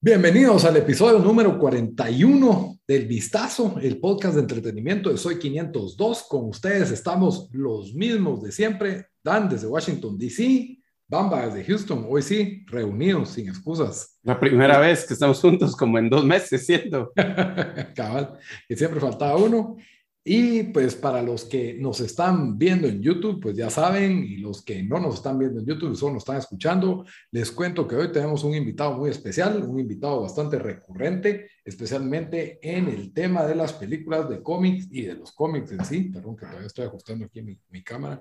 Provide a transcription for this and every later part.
Bienvenidos al episodio número 41 del Vistazo, el podcast de entretenimiento de Soy 502. Con ustedes estamos los mismos de siempre. Dan desde Washington, D.C., Bamba desde Houston. Hoy sí, reunidos, sin excusas. La primera vez que estamos juntos, como en dos meses, siento. Cabal, que siempre faltaba uno. Y pues para los que nos están viendo en YouTube, pues ya saben, y los que no nos están viendo en YouTube solo nos están escuchando, les cuento que hoy tenemos un invitado muy especial, un invitado bastante recurrente, especialmente en el tema de las películas de cómics y de los cómics en sí. Perdón que todavía estoy ajustando aquí mi, mi cámara.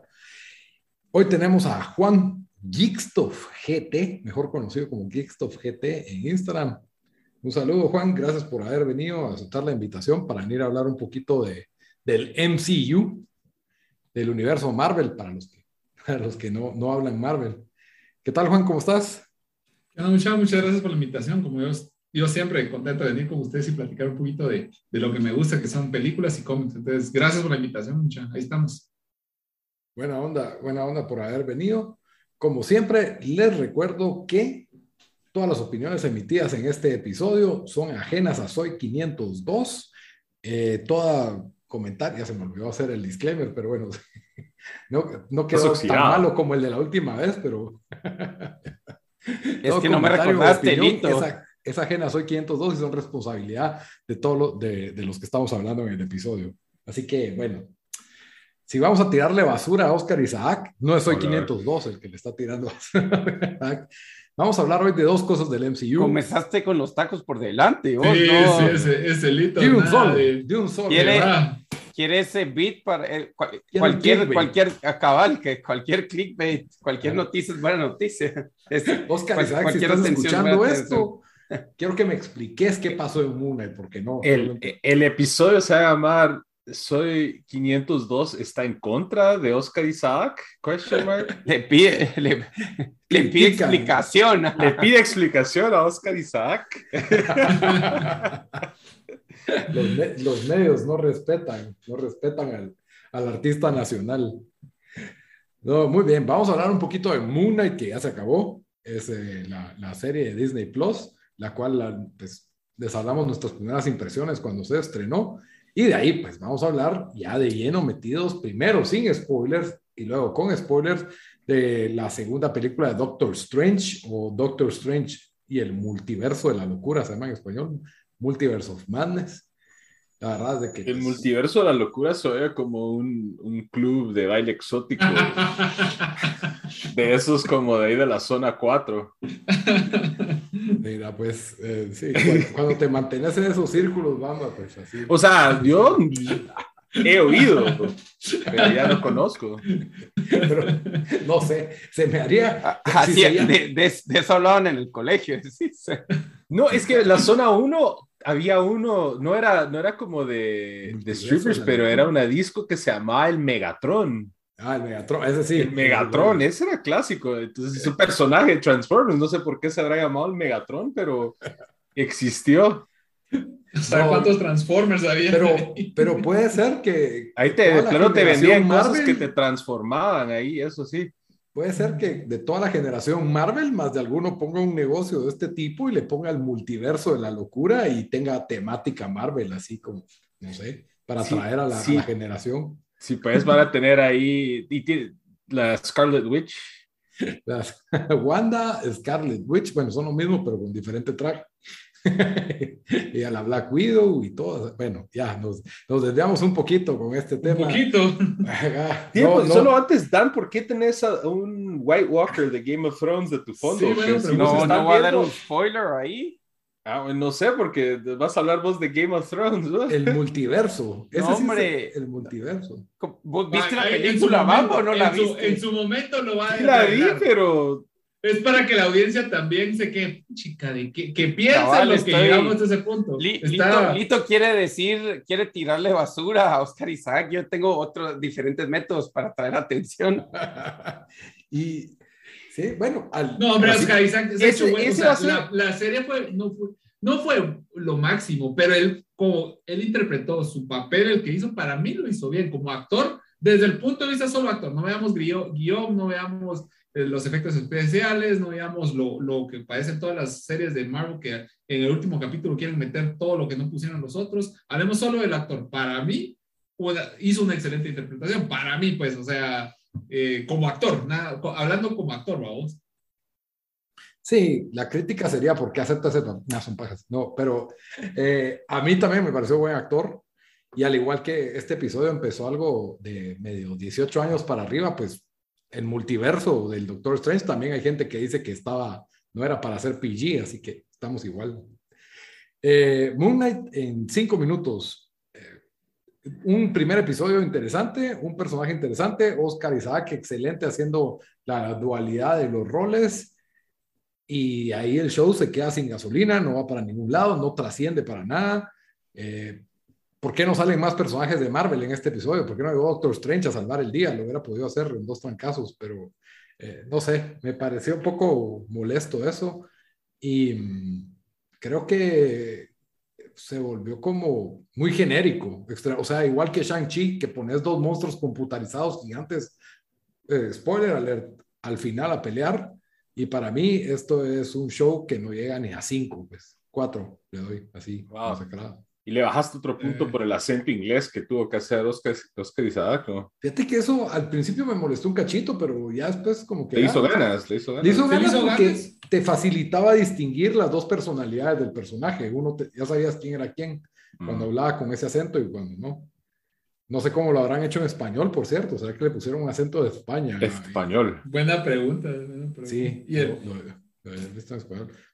Hoy tenemos a Juan Geekstuff GT, mejor conocido como Geekstuff GT en Instagram. Un saludo, Juan. Gracias por haber venido a aceptar la invitación para venir a hablar un poquito de, del MCU, del universo Marvel, para los que, para los que no, no hablan Marvel. ¿Qué tal, Juan? ¿Cómo estás? muchas, muchas gracias por la invitación. Como yo, yo siempre contento de venir con ustedes y platicar un poquito de, de lo que me gusta, que son películas y cómics. Entonces, gracias por la invitación, mucha. Ahí estamos. Buena onda, buena onda por haber venido. Como siempre, les recuerdo que todas las opiniones emitidas en este episodio son ajenas a Soy 502. Eh, toda comentario, ya se me olvidó hacer el disclaimer, pero bueno, no, no quedó tan malo como el de la última vez, pero... es que no me recordaste, opinión, esa, ajena Soy 502 y son responsabilidad de todos lo, de, de los que estamos hablando en el episodio. Así que, bueno, si vamos a tirarle basura a Oscar Isaac, no es Soy 502 el que le está tirando basura. Vamos a hablar hoy de dos cosas del MCU. Comenzaste con los tacos por delante. Oh, sí, no. sí, ese, ese lito. De un solo, de, un solo. ¿Quiere, quiere ese beat para el, cual, cualquier, cualquier cabal, que cualquier clickbait, cualquier claro. noticia es buena noticia. Es, Oscar cual, Isaac, si estás escuchando esto, quiero que me expliques qué pasó en Moon porque no. El, el episodio se va a llamar soy 502 está en contra de Oscar Isaac? Question mark. Le pide, le, le pide explicación. Le pide explicación a Oscar Isaac. Los, los, medios no respetan, no respetan al, al, artista nacional. No, muy bien, vamos a hablar un poquito de Moon Knight, que ya se acabó. Es eh, la, la, serie de Disney Plus, la cual la, pues, les hablamos nuestras primeras impresiones cuando se estrenó. Y de ahí, pues vamos a hablar ya de lleno metidos, primero sin spoilers y luego con spoilers, de la segunda película de Doctor Strange o Doctor Strange y el multiverso de la locura, se llama en español, Multiverse of Madness. La verdad es de que... El pues, multiverso de la locura se oye como un, un club de baile exótico. de esos como de ahí de la zona 4. Mira, pues, eh, sí, cuando, cuando, te mantienes en esos círculos, vamos, pues así. O sea, yo he oído, pero ya no conozco. Pero, no sé, se me haría... Así, si sería... de, de, de, eso hablaban en el colegio. Sí, sí. No, es que la zona 1 había uno, no era, no era como de, de strippers, pero era una disco que se llamaba el Megatron. Ah, el Megatron, ese sí. El Megatron, ese era clásico. Entonces, es un personaje de Transformers. No sé por qué se habrá llamado el Megatron, pero existió. ¿Sabes no, cuántos Transformers había? Pero, pero puede ser que. Ahí te, claro, te vendían Marvel, cosas que te transformaban ahí, eso sí. Puede ser que de toda la generación Marvel, más de alguno ponga un negocio de este tipo y le ponga el multiverso de la locura y tenga temática Marvel, así como, no sé, para atraer sí, a, la, sí. a la generación. Sí, pues van a tener ahí y la Scarlet Witch. Las, Wanda, Scarlet Witch, bueno, son lo mismo, pero con diferente traje. y a la Black Widow y todo. Bueno, ya nos, nos desviamos un poquito con este tema. Un poquito. sí, no, pues, no. Solo antes, Dan, ¿por qué tenés a un White Walker de Game of Thrones de tu fondo? Sí, bueno, si no, no va a dar un spoiler ahí. Ah, no sé, porque vas a hablar vos de Game of Thrones. ¿no? El multiverso. Ese hombre. el multiverso. ¿Vos viste la película, vamos o no la viste? en su momento lo va a La vi, pero es para que la audiencia también se quede, chica, de que, que piensa lo que llegamos a ese punto. Lito, quiere decir, quiere tirarle basura a Oscar Isaac. Yo tengo otros diferentes métodos para traer atención. y sí, bueno, al, no, hombre, Oscar Isaac, ese, la, serie fue no, fue, no fue lo máximo, pero él, como él interpretó su papel, el que hizo, para mí lo hizo bien como actor. Desde el punto de vista solo actor, no veamos guion, no veamos los efectos especiales, no digamos lo, lo, que parecen todas las series de Marvel que en el último capítulo quieren meter todo lo que no pusieron los otros. Hablemos solo del actor. Para mí, hizo una excelente interpretación. Para mí, pues, o sea, eh, como actor, nada, hablando como actor, vamos. Sí, la crítica sería por qué acepta ese no, son pajas. No, pero eh, a mí también me pareció buen actor. Y al igual que este episodio empezó algo de medio 18 años para arriba, pues el multiverso del Doctor Strange también hay gente que dice que estaba, no era para hacer PG, así que estamos igual. Eh, Moon Knight en cinco minutos. Eh, un primer episodio interesante, un personaje interesante, Oscar Isaac excelente haciendo la dualidad de los roles y ahí el show se queda sin gasolina, no va para ningún lado, no trasciende para nada. Eh, ¿Por qué no salen más personajes de Marvel en este episodio? ¿Por qué no llegó Doctor Strange a salvar el día? Lo hubiera podido hacer en dos trancazos, pero eh, no sé, me pareció un poco molesto eso. Y mm, creo que se volvió como muy genérico. o sea, igual que Shang-Chi, que pones dos monstruos computarizados gigantes, eh, spoiler alert, al final a pelear. Y para mí esto es un show que no llega ni a cinco, pues cuatro le doy, así, wow. Y le bajaste otro punto eh. por el acento inglés que tuvo que hacer Oscar, Oscar Isaac, ¿no? Fíjate que eso al principio me molestó un cachito, pero ya después como que... Le hizo ganas, le hizo ganas. Le hizo ganas porque te facilitaba distinguir las dos personalidades del personaje. Uno ya sabías quién era quién cuando hablaba con ese acento y cuando no. No sé cómo lo habrán hecho en español, por cierto. ¿Será que le pusieron un acento de España? Español. Buena pregunta. Sí, y el...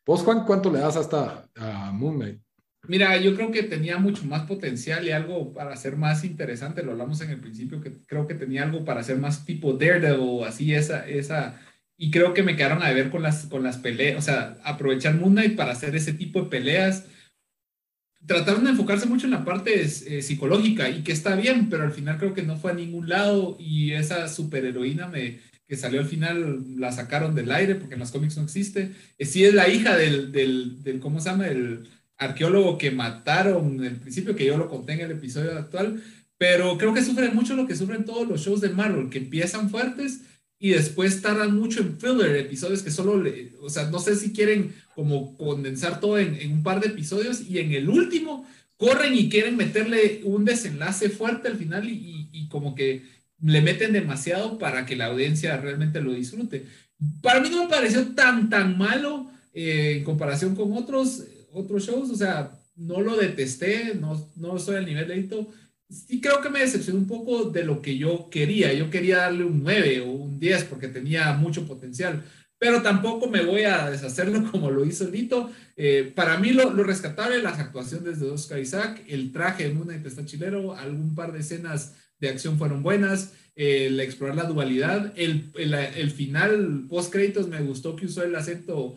¿Vos, Juan, cuánto le das hasta a Moon Knight? Mira, yo creo que tenía mucho más potencial y algo para ser más interesante. Lo hablamos en el principio, que creo que tenía algo para ser más tipo Daredevil, así esa, esa. Y creo que me quedaron a ver con las, con las peleas, o sea, aprovechar Moon Knight para hacer ese tipo de peleas. Trataron de enfocarse mucho en la parte eh, psicológica y que está bien, pero al final creo que no fue a ningún lado y esa superheroína me, que salió al final la sacaron del aire porque en los cómics no existe. Eh, sí es la hija del, del, del ¿cómo se llama? El, arqueólogo que mataron en el principio, que yo lo conté en el episodio actual, pero creo que sufren mucho lo que sufren todos los shows de Marvel, que empiezan fuertes y después tardan mucho en filler, episodios que solo, le, o sea, no sé si quieren como condensar todo en, un par de episodios y en el último corren y quieren meterle un desenlace fuerte al final y, como que le meten demasiado para que la audiencia realmente lo disfrute. Para mí no me pareció tan, tan malo eh, en comparación con otros otros shows, o sea, no lo detesté, no, no soy al nivel de Hito. Sí creo que me decepcionó un poco de lo que yo quería. Yo quería darle un 9 o un 10 porque tenía mucho potencial, pero tampoco me voy a deshacerlo como lo hizo Lito. Eh, para mí lo, lo, rescatable, las actuaciones de Oscar Isaac, el traje de Moon está chilero, algún par de escenas de acción fueron buenas, el explorar la dualidad, el, el, el final post créditos me gustó que usó el acento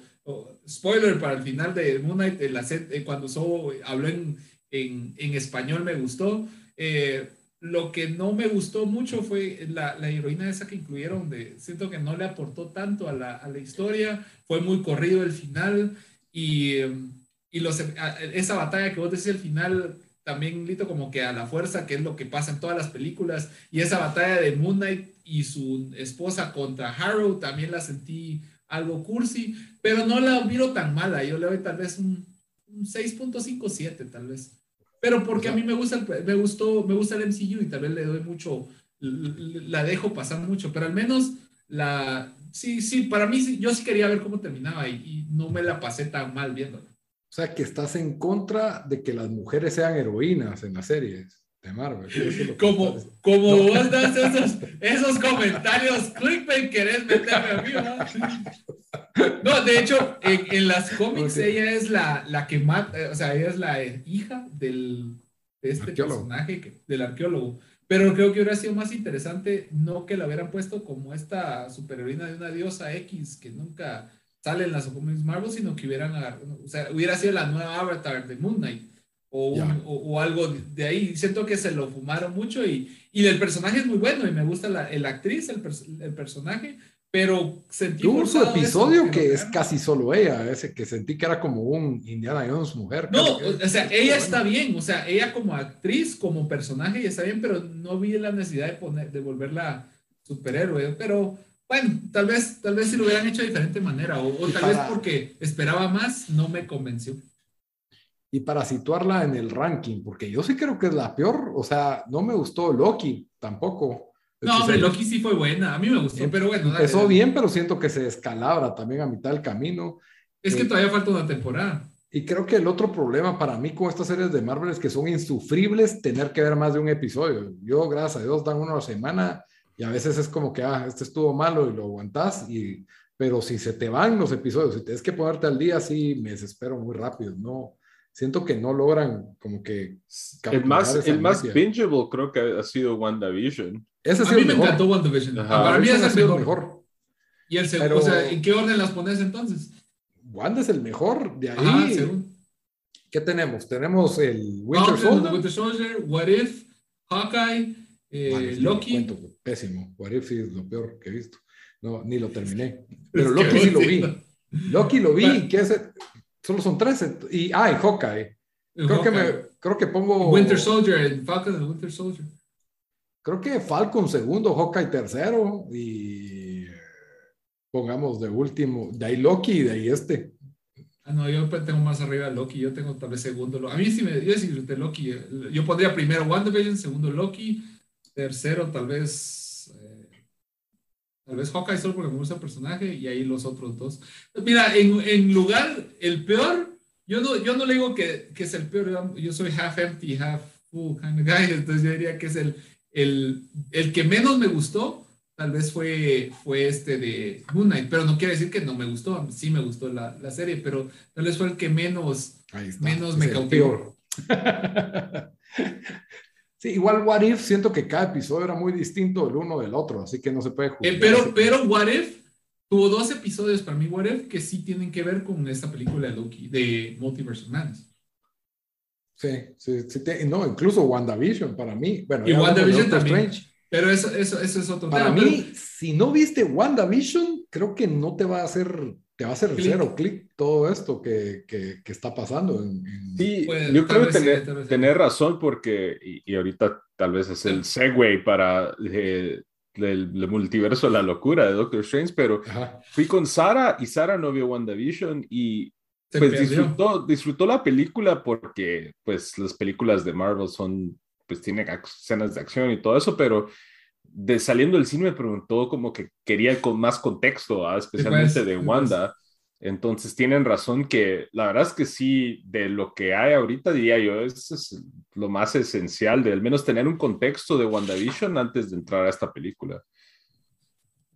spoiler para el final de Moon Knight, el eh, cuando so, habló en, español me gustó. Eh, lo que no me gustó mucho fue la, heroína esa que incluyeron, de, siento que no le aportó tanto a la, historia, fue muy corrido el final y, y esa batalla que vos decís al final también Lito como que a la fuerza, que es lo que pasa en todas las películas, y esa batalla de Moon Knight y su esposa contra Harrow también la sentí algo cursi, pero no la miro tan mala. Yo le doy tal vez un, 6.57, tal vez. Pero porque a mí me gusta, el, me gustó, me gusta el MCU y tal vez le doy mucho, la dejo pasar mucho, pero al menos la, sí, sí, para mí yo sí quería ver cómo terminaba y, y no me la pasé tan mal viéndola. O sea, que estás en contra de que las mujeres sean heroínas en las series de Marvel. como como vos das esos, esos comentarios clickbait, querés meterme a mí, No, de hecho, en, las cómics ella es la, la que mata, o sea, ella es la hija del, de este personaje, del arqueólogo. Pero creo que hubiera sido más interesante no que la hubieran puesto como esta superheroína de una diosa X que nunca sale en las cómics Marvel, sino que hubieran, o sea, hubiera sido la nueva avatar de Moon Knight o, o, algo de ahí. Siento que se lo fumaron mucho y, y el personaje es muy bueno y me gusta la, la actriz, el, el personaje, pero sentí Tuvo su episodio que es casi solo ella, ese que sentí que era como un Indiana Jones mujer. No, o sea, ella está bien, o sea, ella como actriz, como personaje, está bien, pero no vi la necesidad de poner, de volverla superhéroe, pero bueno, tal vez, tal vez si lo hubieran hecho de diferente manera, o, tal vez porque esperaba más, no me convenció. Y para situarla en el ranking, porque yo sí creo que es la peor, o sea, no me gustó Loki tampoco. No, hombre, Loki sí fue buena. A mí me gustó, pero bueno. Empezó bien, pero siento que se descalabra también a mitad del camino. Es que eh, todavía falta una temporada. Y creo que el otro problema para mí con estas series de Marvel es que son insufribles tener que ver más de un episodio. Yo, gracias a Dios, dan uno a la semana y a veces es como que, ah, este estuvo malo y lo aguantás. Y, pero si se te van los episodios, si tienes que ponerte al día, sí me desespero muy rápido. No, siento que no logran como que... El más, el más bingeable creo que ha sido WandaVision a mí me encantó WandaVision. Para mí es el mejor. Y el segundo, o sea, ¿en qué orden las pones entonces? Wanda es el mejor. De ahí. ¿Qué tenemos? Tenemos el Winter Soldier. Winter Soldier, What If, Hawkeye, eh, Loki. pésimo. What If es lo peor que he visto. No, ni lo terminé. Pero Loki sí lo vi. Loki lo vi. ¿Qué es? Solo son tres. Y, ah, y Hawkeye. Creo, Que me, creo que pongo. Winter Soldier, el Falcon de Winter Soldier creo que Falcon segundo, Hawkeye tercero y pongamos de último, de ahí Loki y de ahí este. Ah, no, yo tengo más arriba Loki, yo tengo tal vez segundo. A mí sí me, yo sí de Loki. Yo pondría primero WandaVision, segundo Loki, tercero tal vez, eh, tal vez Hawkeye solo porque me gusta el personaje y ahí los otros dos. Mira, en, en lugar, el peor, yo no, yo no le digo que, que es el peor, yo soy half empty, half full kind of guy, entonces yo diría que es el, el, el que menos me gustó, tal vez fue, fue este de Moon Knight, pero no quiere decir que no me gustó, sí me gustó la, la serie, pero tal vez fue el que menos, menos me cautivó. sí, igual What If, siento que cada episodio era muy distinto el uno del otro, así que no se puede jugar. Eh, pero, pero What If tuvo dos episodios para mí, What If, que sí tienen que ver con esta película de Loki, de Multiverse Madness. Sí, sí, sí no, incluso WandaVision para mí. Bueno, y WandaVision también. Pero eso, eso, eso, es otro para tema. Para mí, si no viste WandaVision, creo que no te va a hacer, te va a hacer cero clic todo esto que, que, que está pasando. En, Sí, pues, yo creo tener, tener, razón porque, y, y, ahorita tal vez es el segue para eh, el, multiverso, la locura de Doctor Strange, pero fui con Sara y Sara no vio WandaVision y pues disfrutó, disfrutó la película porque pues las películas de Marvel son, pues tienen escenas de acción y todo eso, pero de saliendo del cine me preguntó como que quería con más contexto, ¿ah? especialmente pues, de pues. Wanda. Entonces tienen razón que la verdad es que sí, de lo que hay ahorita, diría yo, eso es lo más esencial, de al menos tener un contexto de WandaVision antes de entrar a esta película.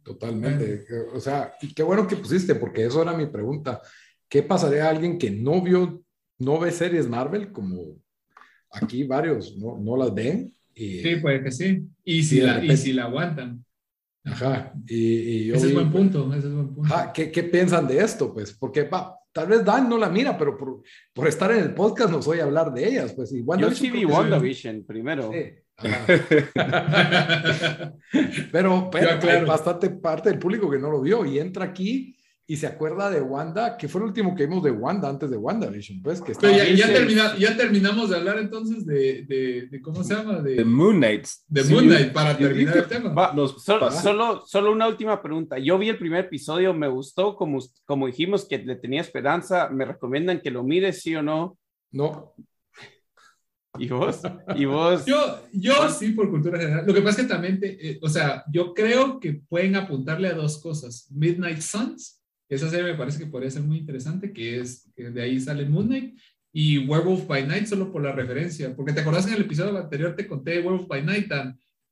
Totalmente. O sea, y qué bueno que pusiste, porque eso era mi pregunta. ¿Qué pasaría a alguien que no vio, no ve series Marvel, como aquí varios no, no las ven? Y, sí, puede que sí. Y si, la, y si la aguantan. Ajá. Y, ese es buen punto. Ese es buen punto. ¿qué, ¿qué, piensan de esto? Pues, porque va, tal vez Dan no la mira, pero por, por estar en el podcast no voy a hablar de ellas. Pues, y Yo sí vi WandaVision primero. Sí. pero, pero hay bastante parte del público que no lo vio y entra aquí y se acuerda de Wanda, que fue el último que vimos de Wanda antes de WandaVision, pues. Que Pero ya, ya, terminamos de hablar entonces de, de, ¿cómo se llama? De, Moon Knight. De Moon Knight, para terminar el tema. solo, solo, una última pregunta. Yo vi el primer episodio, me gustó, como, como dijimos que le tenía esperanza. ¿Me recomiendan que lo mire, sí o no? No. ¿Y vos? ¿Y vos? Yo, yo sí, por cultura general. Lo que pasa es que también, eh, o sea, yo creo que pueden apuntarle a dos cosas. Midnight Suns esa serie me parece que podría ser muy interesante, que es que de ahí sale Moon Knight y Werewolf by Night solo por la referencia, porque te acordás en el episodio anterior te conté Werewolf by Night,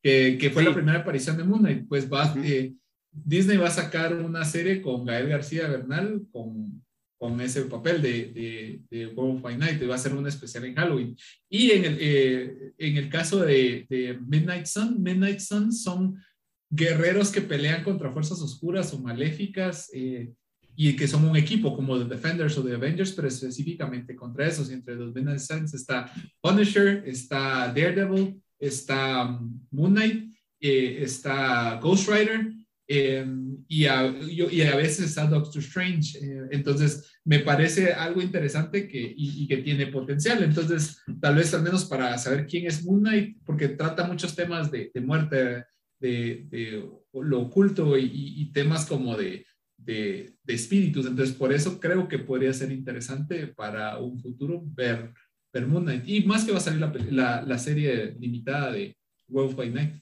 que, que fue la primera aparición de Moon Knight, pues va, eh, Disney va a sacar una serie con Gael García Bernal, con, con ese papel de, de, de World by Night, va a ser un especial en Halloween. Y en el, eh, en el caso de, de, Midnight Sun, Midnight Sun son guerreros que pelean contra fuerzas oscuras o maléficas eh, y que son un equipo como The Defenders o The Avengers, pero específicamente contra esos. Y entre los Suns está Punisher, está Daredevil, está um, Moon Knight, eh, está Ghost Rider Em, y, a, y, a, veces está Doctor Strange. Eh, entonces, me parece algo interesante que, y, que tiene potencial. Entonces, tal vez al menos para saber quién es Moon Knight, porque trata muchos temas de, de muerte, de, de, lo oculto y, temas como de, de, espíritus. Entonces, por eso creo que podría ser interesante para un futuro ver, ver Moon Knight. Y más que va a salir la, la, la serie limitada de Wolf by Night.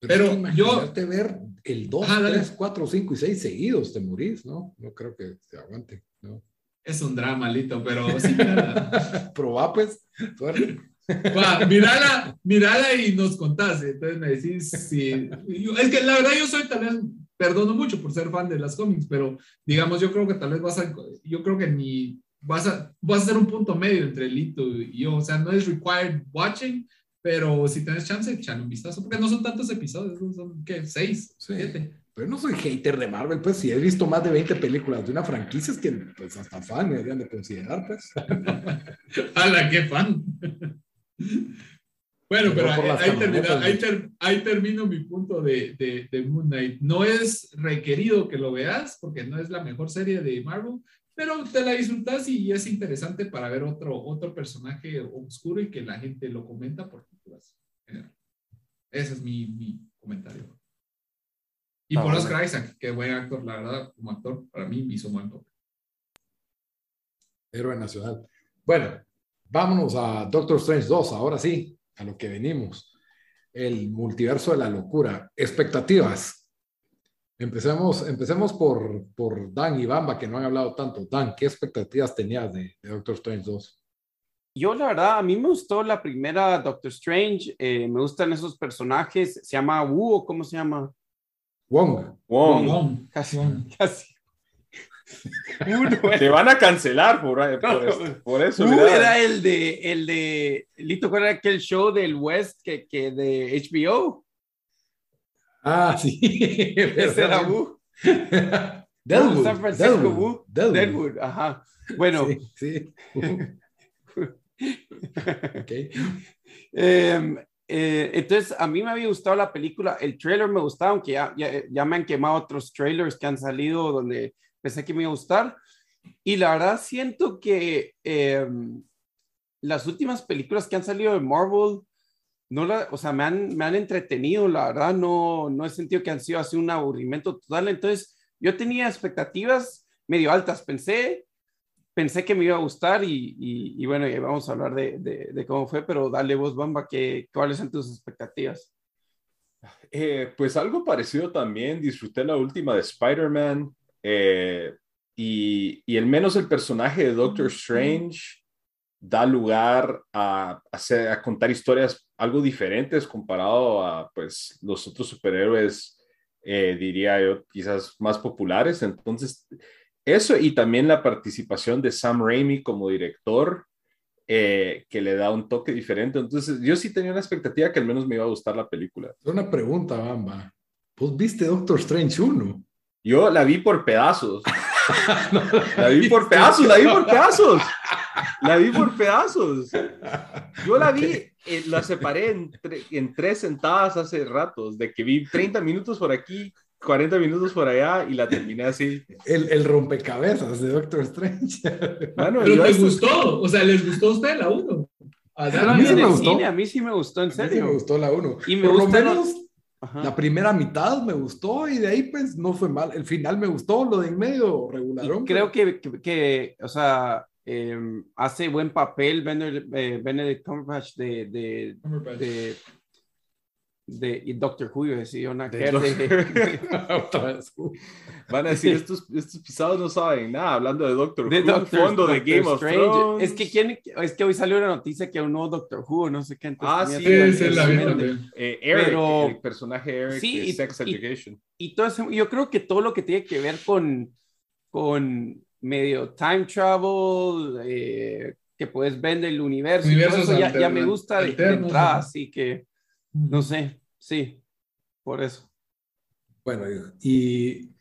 Pero, yo... ver el 2, 3, 4, 5 y 6 seguidos te morís, ¿no? No creo que se aguante, ¿no? Es un drama, Lito, pero sí, Probá, pues, suerte. Va, mírala, mírala y nos contás. Entonces me decís si. es que la verdad yo soy tal vez, perdono mucho por ser fan de las cómics, pero digamos, yo creo que tal vez vas a. Yo creo que ni. Vas a, vas a ser un punto medio entre Lito y yo. O sea, no es required watching, pero si tienes chance, echarle un vistazo, porque no son tantos episodios, son, ¿qué? ¿Seis? ¿Siete? Pero no soy hater de Marvel, pues si he visto más de 20 películas de una franquicia, es que pues hasta fan me deberían de considerar, pues. ¡Hala, qué fan! Bueno, pero ahí, ahí, termino mi punto de, de, de Moon Knight. No es requerido que lo veas, porque no es la mejor serie de Marvel, pero te la disfrutas y es interesante para ver otro, otro personaje oscuro y que la gente lo comenta por culturas. Ese es mi, mi comentario. Y por Oscar Isaac, que buen actor, la verdad, como actor, para mí hizo un buen papel. Héroe nacional. Bueno, vámonos a Doctor Strange 2, ahora sí, a lo que venimos. El multiverso de la locura. Expectativas. Empecemos, empecemos por, por Dan y Bamba, que no han hablado tanto. Dan, ¿qué expectativas tenías de, Doctor Strange 2? Yo, la verdad, a mí me gustó la primera Doctor Strange. Eh, me gustan esos personajes. ¿Se llama Wu o cómo se llama? Wong. Wong. Casi. casi. Te van a cancelar por, por, eso. Wu era el de, el de, Lito, ¿cuál era aquel show del West que, que de HBO? Ah, sí. Ese era Wu. Delwood. San Francisco Wu. Delwood. Ajá. Bueno. Sí. okay. Em, eh, entonces, a mí me había gustado la película. El trailer me gustaba, aunque ya, ya, me han quemado otros trailers que han salido donde pensé que me iba a gustar. Y la verdad, siento que em, las últimas películas que han salido de Marvel no la, o sea, me han, me han entretenido, la verdad, no, no he sentido que han sido así un aburrimiento total. Entonces, yo tenía expectativas medio altas, pensé, pensé que me iba a gustar y, y, bueno, vamos a hablar de, de, cómo fue, pero dale vos, Bamba, que, ¿cuáles son tus expectativas? Eh, pues algo parecido también, disfruté la última de Spider-Man eh, y, y el menos el personaje de Doctor Strange da lugar a, hacer, a contar historias algo diferentes comparado a pues, los otros superhéroes, eh, diría yo, quizás más populares. Entonces, eso y también la participación de Sam Raimi como director, eh, que le da un toque diferente. Entonces, yo sí tenía una expectativa que al menos me iba a gustar la película. Una pregunta, Bamba. ¿Vos viste Doctor Strange 1? Yo la vi por pedazos. la vi por pedazos, la vi por pedazos. La vi por pedazos. Yo la vi, eh, la separé en, en, tres sentadas hace ratos, de que vi 30 minutos por aquí, 40 minutos por allá y la terminé así. El, el rompecabezas de Doctor Strange. Bueno, Pero les gustó, o sea, ¿les gustó a usted la 1? A, mí sí me gustó. a mí sí me gustó, en serio. A mí me gustó la 1. Y me por lo menos la primera mitad me gustó y de ahí pues no fue mal. El final me gustó, lo de en medio regularon. Creo que, que, o sea, em, hace buen papel Benedict, eh, Benedict Cumberbatch de, de, de Doctor Who, decidió una de, Van a decir, estos, estos pisados no saben nada, hablando de Doctor de Who, Doctor, fondo de Game of Thrones. Es que, ¿quién, es que hoy salió una noticia que un nuevo Doctor Who, no sé qué. ah, sí, es la eh, Eric, Pero, el personaje Eric sí, de Sex y, Education. Y, todo eso, yo creo que todo lo que tiene que ver con, con medio time travel, eh, que puedes vender el universo, ya, ya, me gusta de, entrada, así que no sé, sí, por eso. Bueno, y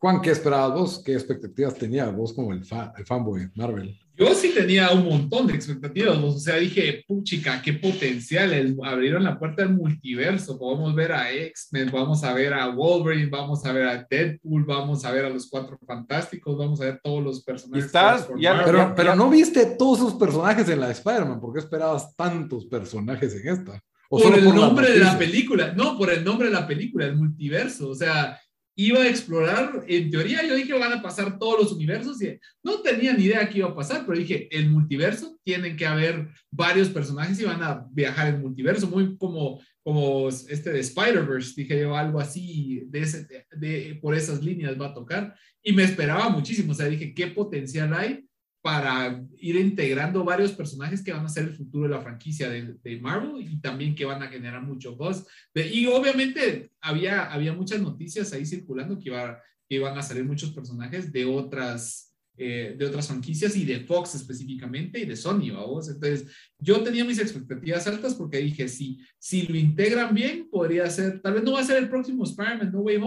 Juan, ¿qué esperabas vos? ¿Qué expectativas tenías vos como el, fan, el fanboy Marvel? Yo sí tenía un montón de expectativas, o sea, dije, puchica, qué potencial, abrieron la puerta del multiverso, podemos ver a X-Men, vamos a ver a Wolverine, vamos a ver a Deadpool, vamos a ver a los Cuatro Fantásticos, vamos a ver todos los personajes. ¿Estás? pero, pero no viste todos esos personajes en la de Spider-Man, ¿por qué esperabas tantos personajes en esta? Por el nombre de la película, no, por el nombre de la película, el multiverso, o sea, iba a explorar, en teoría yo dije van a pasar todos los universos y no tenía ni idea qué iba a pasar, pero dije, el multiverso, tienen que haber varios personajes y van a viajar en multiverso, muy como, como este de Spider-Verse, dije yo algo así, de ese, de, por esas líneas va a tocar y me esperaba muchísimo, o sea, dije, ¿qué potencial hay? Para ir integrando varios personajes que van a ser el futuro de la franquicia de, Marvel y también que van a generar mucho buzz. y obviamente había, había muchas noticias ahí circulando que, iba, que iban a salir muchos personajes de otras, eh, de otras franquicias y de Fox específicamente y de Sony, vamos. Entonces, yo tenía mis expectativas altas porque dije, si, si lo integran bien, podría ser, tal vez no va a ser el próximo Spider-Man No Way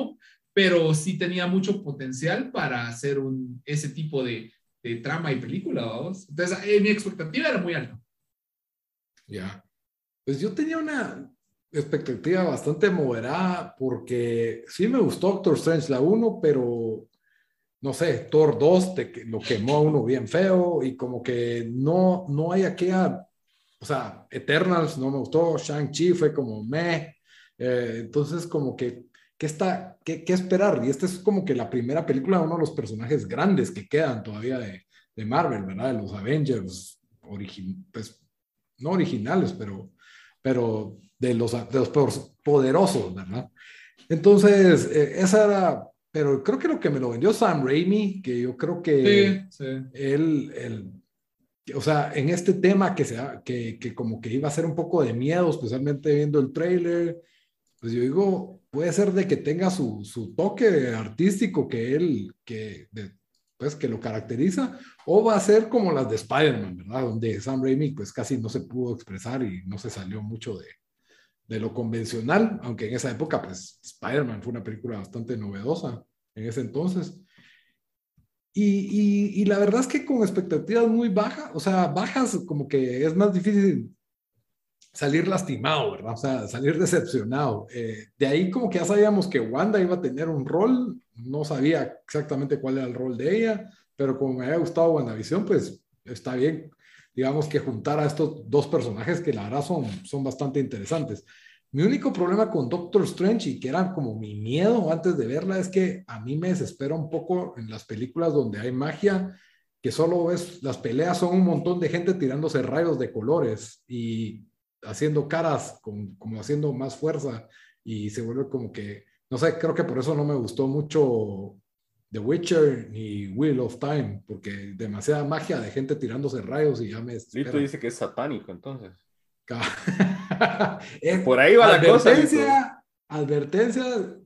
pero sí tenía mucho potencial para hacer un, ese tipo de, de trama y película, vamos. Entonces, eh, mi expectativa era muy alta. Ya. Pues yo tenía una expectativa bastante moderada porque sí me gustó Doctor Strange la 1, pero no sé, Thor 2 te, lo quemó a uno bien feo y como que no, no hay aquella, o sea, Eternals no me gustó, Shang-Chi fue como meh, eh, entonces como que ¿qué, está, qué, qué, esperar? Y esta es como que la primera película de uno de los personajes grandes que quedan todavía de, de Marvel, ¿verdad? De los Avengers, pues no originales, pero, pero de, los, de los poderosos, ¿verdad? Entonces, eh, esa era, pero creo que lo que me lo vendió Sam Raimi, que yo creo que sí, sí. él, él o sea, en este tema que, sea, que, que como que iba a ser un poco de miedo, especialmente viendo el trailer, pues yo digo, puede ser de que tenga su, su toque artístico que él, que, pues, que lo caracteriza, o va a ser como las de Spider-Man, ¿verdad? Donde Sam Raimi pues casi no se pudo expresar y no se salió mucho de, de lo convencional, aunque en esa época pues Spider-Man fue una película bastante novedosa en ese entonces. Y, y, y, la verdad es que con expectativas muy bajas, o sea, bajas como que es más difícil salir lastimado, ¿verdad? O sea, salir decepcionado. Eh, de ahí como que ya sabíamos que Wanda iba a tener un rol, no sabía exactamente cuál era el rol de ella, pero como me había gustado WandaVision, pues está bien, digamos que juntar a estos dos personajes que la verdad son, son bastante interesantes. Mi único problema con Doctor Strange y que era como mi miedo antes de verla es que a mí me desespera un poco en las películas donde hay magia, que solo es, las peleas son un montón de gente tirándose rayos de colores y haciendo caras, con, como haciendo más fuerza y se vuelve como que, no sé, creo que por eso no me gustó mucho The Witcher ni Wheel of Time, porque demasiada magia de gente tirándose rayos y ya me... Lito dice que es satánico entonces. por ahí va la cosa. Advertencia,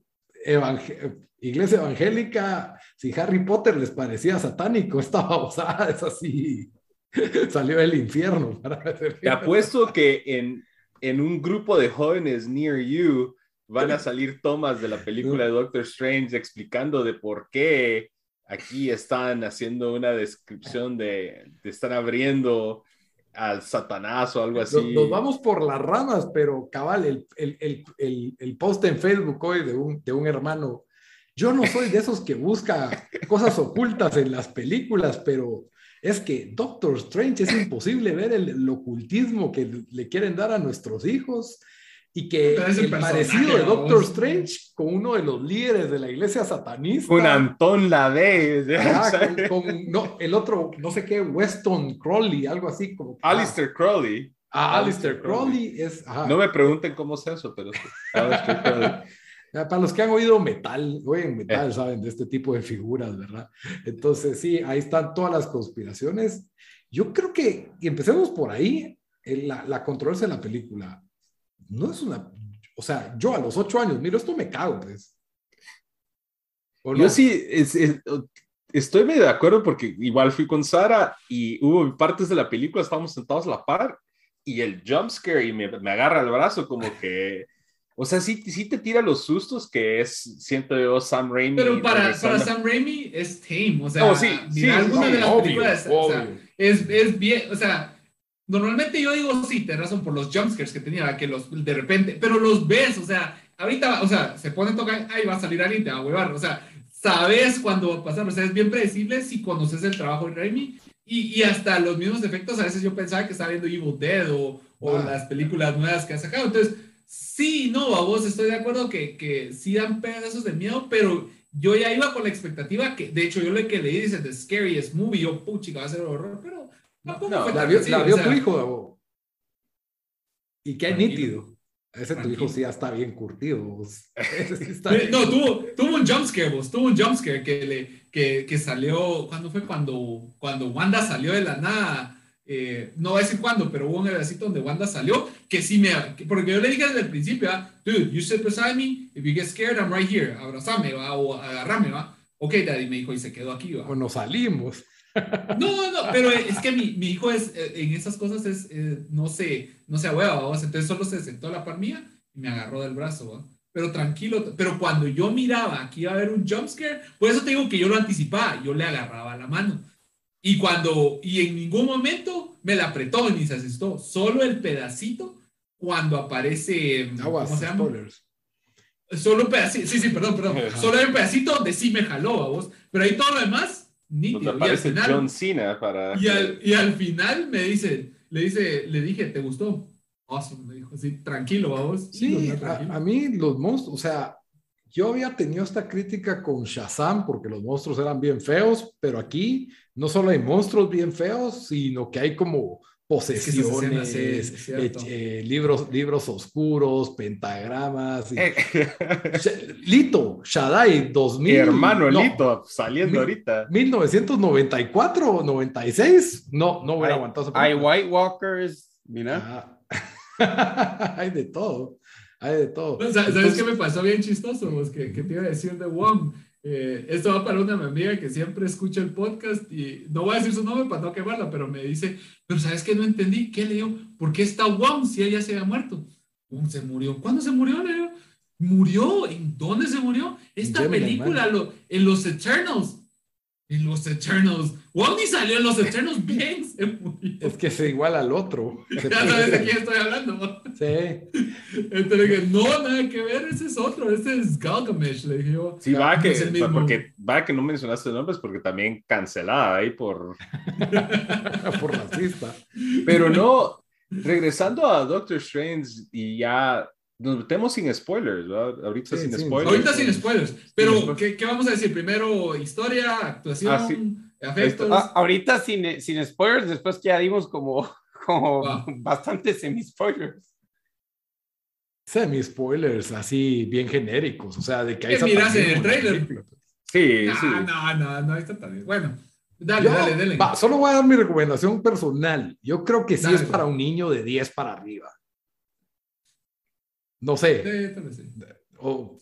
iglesia evangélica, si Harry Potter les parecía satánico, esta babosada es así. Salió del infierno. Te apuesto que en, en un grupo de jóvenes near you van a salir tomas de la película de Doctor Strange explicando de por qué aquí están haciendo una descripción de, de estar abriendo al Satanás o algo así. Nos, vamos por las ramas, pero cabal, el, el, el, el, post en Facebook hoy de un, de un hermano, yo no soy de esos que busca cosas ocultas en las películas, pero es que Doctor Strange es imposible ver el, ocultismo que le quieren dar a nuestros hijos y que el parecido de Doctor Strange con uno de los líderes de la iglesia satanista. Con Antón Lavey. con, no, el otro, no sé qué, Weston Crowley, algo así como. Alistair Crowley. Ah, Alistair Crowley es. No me pregunten cómo es eso, pero Para los que han oído metal, oyen metal, eh. saben de este tipo de figuras, ¿verdad? Entonces, sí, ahí están todas las conspiraciones. Yo creo que, y empecemos por ahí, la, la controversia de la película. No es una. O sea, yo a los ocho años, miro esto, me cago, pues. Yo sí, estoy medio de acuerdo porque igual fui con Sara y hubo partes de la película, estábamos sentados a la par y el jump scare y me, me agarra el brazo como que... O sea, sí, sí te tira los sustos que es, siento yo, Sam Raimi. Pero para, para Sam Raimi es tame, o sea, oh, sí, sí, alguna de las películas, o sea, es, es, bien, o sea, normalmente yo digo, sí, te razón por los jumpscares que tenía, que los, de repente, pero los ves, o sea, ahorita, o sea, se pone a tocar, ahí va a salir alguien, te va a huevar, o sea, sabes cuándo va a pasar, o sea, es bien predecible si conoces el trabajo de Raimi y, y, hasta los mismos efectos, a veces yo pensaba que estaba viendo Evil Dead o, o ah. las películas nuevas que ha sacado, entonces, sí, no, a vos estoy de acuerdo que, que sí dan pedazos de miedo, pero yo ya iba con la expectativa que, de hecho, yo le que leí dice The Scariest Movie, yo, puchi, va a ser horror, pero tampoco no, fue la vio, la vio tu hijo, y qué nítido. Ese tu hijo sí ya está bien curtido. No, tuvo, tuvo un jumpscare, vos. Tuvo un jumpscare que, le, que, que salió. ¿Cuándo fue? Cuando, cuando Wanda salió de la nada. Eh, no voy a decir cuándo, pero hubo un pedacito donde Wanda salió que sí me. Porque yo le dije desde el principio, ¿ah? dude, you sit beside me. If you get scared, I'm right here. Abrazame, va. O agarrame, va. Ok, daddy me dijo y se quedó aquí, va. Bueno, salimos. No, no, pero es que mi, mi hijo es, eh, en esas cosas es, eh, no sé, no se hueva, vamos. Entonces solo se sentó a la par mía y me agarró del brazo, Pero tranquilo, pero cuando yo miraba que iba a haber un jumpscare, por eso te digo que yo lo anticipaba, yo le agarraba la mano. Y cuando, y en ningún momento me la apretó ni se asustó, solo el pedacito cuando aparece, ¿cómo se llama? Spoilers. Solo un pedacito, sí, sí, perdón, perdón. Solo hay un pedacito donde sí me jaló a vos, pero ahí todo lo demás nítido. Y al final, John Cena para... Y al, y al, final me dice, le dice, le dije, ¿te gustó? Awesome, me dijo, sí, tranquilo, vamos. Sí, a, mí los monstruos, o sea, yo había tenido esta crítica con Shazam porque los monstruos eran bien feos, pero aquí no solo hay monstruos bien feos, sino que hay como posesiones, eh, eh, libros, libros oscuros, pentagramas. Eh. Lito, Shaddai, 2000. hermano Lito, saliendo ahorita. 1994 o 96. No, no voy a aguantar. Hay White Walkers, mira. Ah. hay de todo. Hay de todo. ¿Sabes qué me pasó bien chistoso? Que, que te iba a decir de Wong eh, esto va para una amiga que siempre escucha el podcast y no voy a decir su nombre para no quemarla, pero me dice, pero ¿sabes qué? No entendí. ¿Qué le digo? ¿Por qué está Wong si ella se había muerto? Wong se murió. ¿Cuándo se murió? Le ¿Murió? ¿En dónde se murió? Esta película, lo, en los Eternals. En los Eternals. Wong salió en los Eternals bien. Es que se iguala al otro. ya sabes de quién estoy hablando. Sí. Entonces dije, no, nada que ver, ese es otro, ese es Galgamesh. Le dije, sí, va que, porque, va que no mencionaste nombres porque también cancelada ahí por... por racista. Pero no, regresando a Doctor Strange y ya nos metemos sin spoilers, ¿verdad? Ahorita sin spoilers. Ahorita sin spoilers. Pero, ¿qué, ¿qué, vamos a decir? Primero, historia, actuación, ah, afectos. Ah, ahorita sin, sin spoilers, después ya dimos como, como bastante semi-spoilers. Semi-spoilers, así bien genéricos, o sea, de que hay... ¿Qué miras en el trailer? Sí, no, sí. No, no, no, está tan bien. Bueno, dale, dale, dale. Va, solo voy a dar mi recomendación personal. Yo creo que sí es para un niño de 10 para arriba. No sé.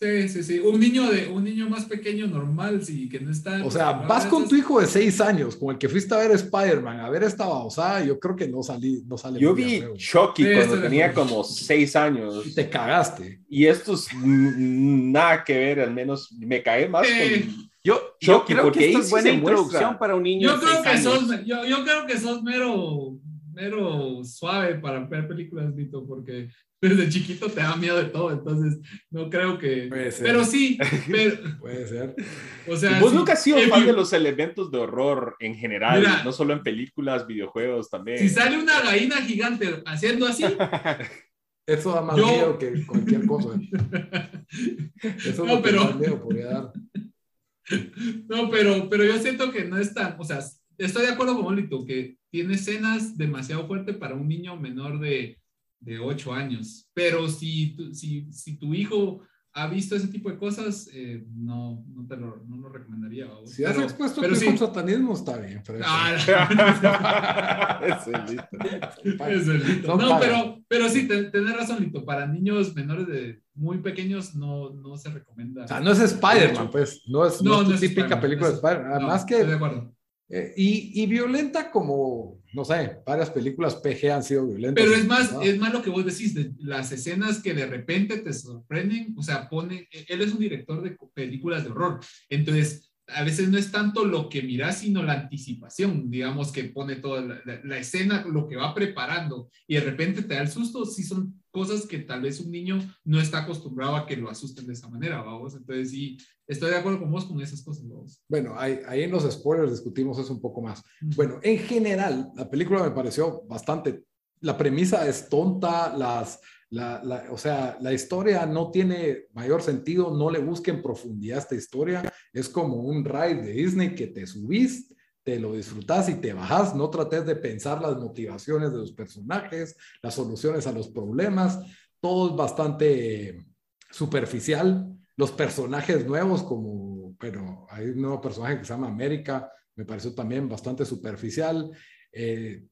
Sí, sí, sí, Un niño, de, un niño más pequeño, normal, sí, que no está. O sea, vas con tu hijo de seis años, con el que fuiste a ver Spider-Man, a ver esta babosada, yo creo que no salí, no sale. Yo vi Chucky cuando tenía como seis años. Y te cagaste. Y esto es nada que ver, al menos me cae más con. Yo, yo creo que esto es buena introducción para un niño. Yo creo, que sos, yo, yo creo que sos mero, mero suave para ver películas, Vito, porque desde chiquito te da miedo de todo, entonces no creo que... Pero sí, Puede ser. O sea, vos nunca has sido fan de los elementos de horror en general, no solo en películas, videojuegos también. Si sale una gallina gigante haciendo así... Eso da más miedo que cualquier cosa. Eso no, pero... miedo podría dar. No, pero, pero yo siento que no es tan, o sea, estoy de acuerdo con Olito, que tiene escenas demasiado fuertes para un niño menor de, de 8 años. Pero si, si, si tu hijo ha visto ese tipo de cosas, eh, no, no te lo, no lo recomendaría. Si has expuesto pero sí. satanismo, está bien. Pero ah, es el No, pero, pero sí, tenés razón, Lito. Para niños menores de muy pequeños no, no se recomienda. O sea, no es Spider-Man, pues. No es, no, no es típica película de Spider-Man. Además que... Estoy de acuerdo. Eh, y, y violenta como no sé, varias películas PG han sido violentas. Pero es más, es más lo que vos decís, de las escenas que de repente te sorprenden, o sea, pone, él es un director de películas de horror, entonces a veces no es tanto lo que miras, sino la anticipación, digamos, que pone toda la, escena, lo que va preparando, y de repente te da el susto, sí son cosas que tal vez un niño no está acostumbrado a que lo asusten de esa manera, vamos. Entonces, sí, estoy de acuerdo con vos con esas cosas, vamos. Bueno, ahí, ahí en los spoilers discutimos eso un poco más. Bueno, en general, la película me pareció bastante, la premisa es tonta, las la, o sea, la historia no tiene mayor sentido, no le busquen profundidad a esta historia, es como un ride de Disney que te subís, te lo disfrutas y te bajas, no trates de pensar las motivaciones de los personajes, las soluciones a los problemas, todo es bastante superficial, los personajes nuevos como, pero hay un nuevo personaje que se llama América, me pareció también bastante superficial. Eh,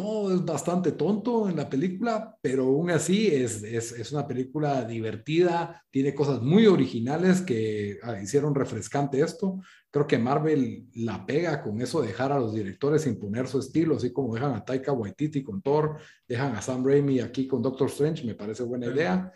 todo es bastante tonto en la película, pero aún así es, es, es una película divertida, tiene cosas muy originales que ah, hicieron refrescante esto. Creo que Marvel la pega con eso de dejar a los directores imponer su estilo, así como dejan a Taika Waititi con Thor, dejan a Sam Raimi aquí con Doctor Strange, me parece buena idea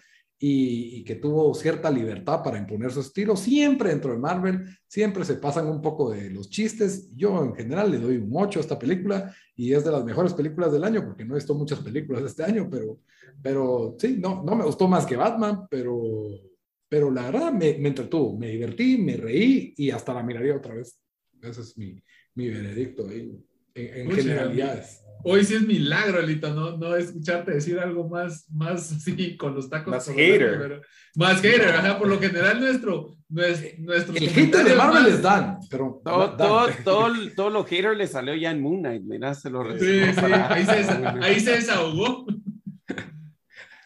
y, que tuvo cierta libertad para imponer su estilo. Siempre dentro de Marvel, siempre se pasan un poco de los chistes. Yo en general le doy un 8 a esta película y es de las mejores películas del año porque no he visto muchas películas este año, pero, pero sí, no, no me gustó más que Batman, pero, pero la verdad me, me entretuvo, me divertí, me reí y hasta la miraría otra vez. Ese es mi, mi veredicto ahí, en, generalidades. Hoy sí es milagro, Lito, no, no escucharte decir algo más, más así con los tacos. Más hater. más hater, ajá, por lo general nuestro, nuestro El hater de Marvel les dan, pero... Todo, todo, todo, todo, lo hater le salió ya en Moon Knight, mira, se lo Sí, sí, ahí se, ahí se desahogó.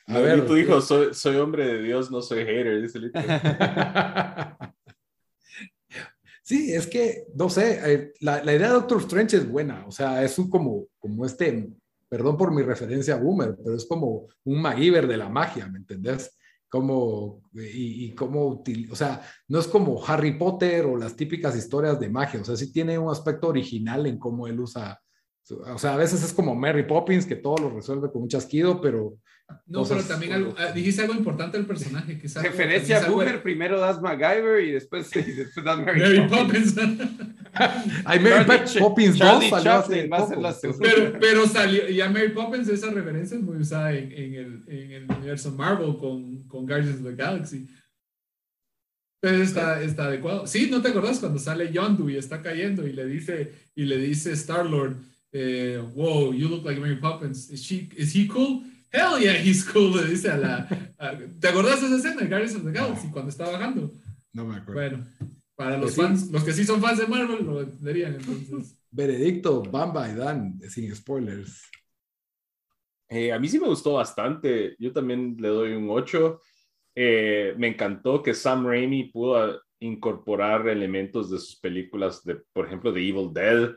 A ver, tú dijo, soy, soy hombre de Dios, no soy hater, dice Lito. Sí, es que, no sé, eh, la, idea de Doctor Strange es buena, o sea, es un como, como este, perdón por mi referencia a Boomer, pero es como un MacGyver de la magia, ¿me entendés? Como, y, y como, o sea, no es como Harry Potter o las típicas historias de magia, o sea, sí tiene un aspecto original en cómo él usa, o sea, a veces es como Mary Poppins, que todo lo resuelve con un chasquido, pero no, pero también algo, ah, dijiste algo importante del personaje. Que es Referencia a Boomer, primero das MacGyver y después, y después das Mary, Mary Poppins. Hay Mary Poppins 2 pero, pero salió, ya Mary Poppins, esa referencia es muy usada en, en, el, en el, universo Marvel con, con Guardians of the Galaxy. Entonces está, está adecuado. Sí, ¿no te acordás cuando sale Yondu y está cayendo y le dice, y le dice Star-Lord, eh, wow, you look like Mary Poppins. Is, she, is he cool? Hell yeah, he's cool, le dice a la... ¿Te acordás de esa escena de Guardians of the Galaxy cuando está bajando? No me acuerdo. Bueno, para los pues fans, los que sí son fans de Marvel lo entenderían entonces. Veredicto, Bamba y Dan, sin spoilers. Eh, a mí sí me gustó bastante. Yo también le doy un 8. Eh, me encantó que Sam Raimi pudo incorporar elementos de sus películas, de, por ejemplo, de Evil Dead,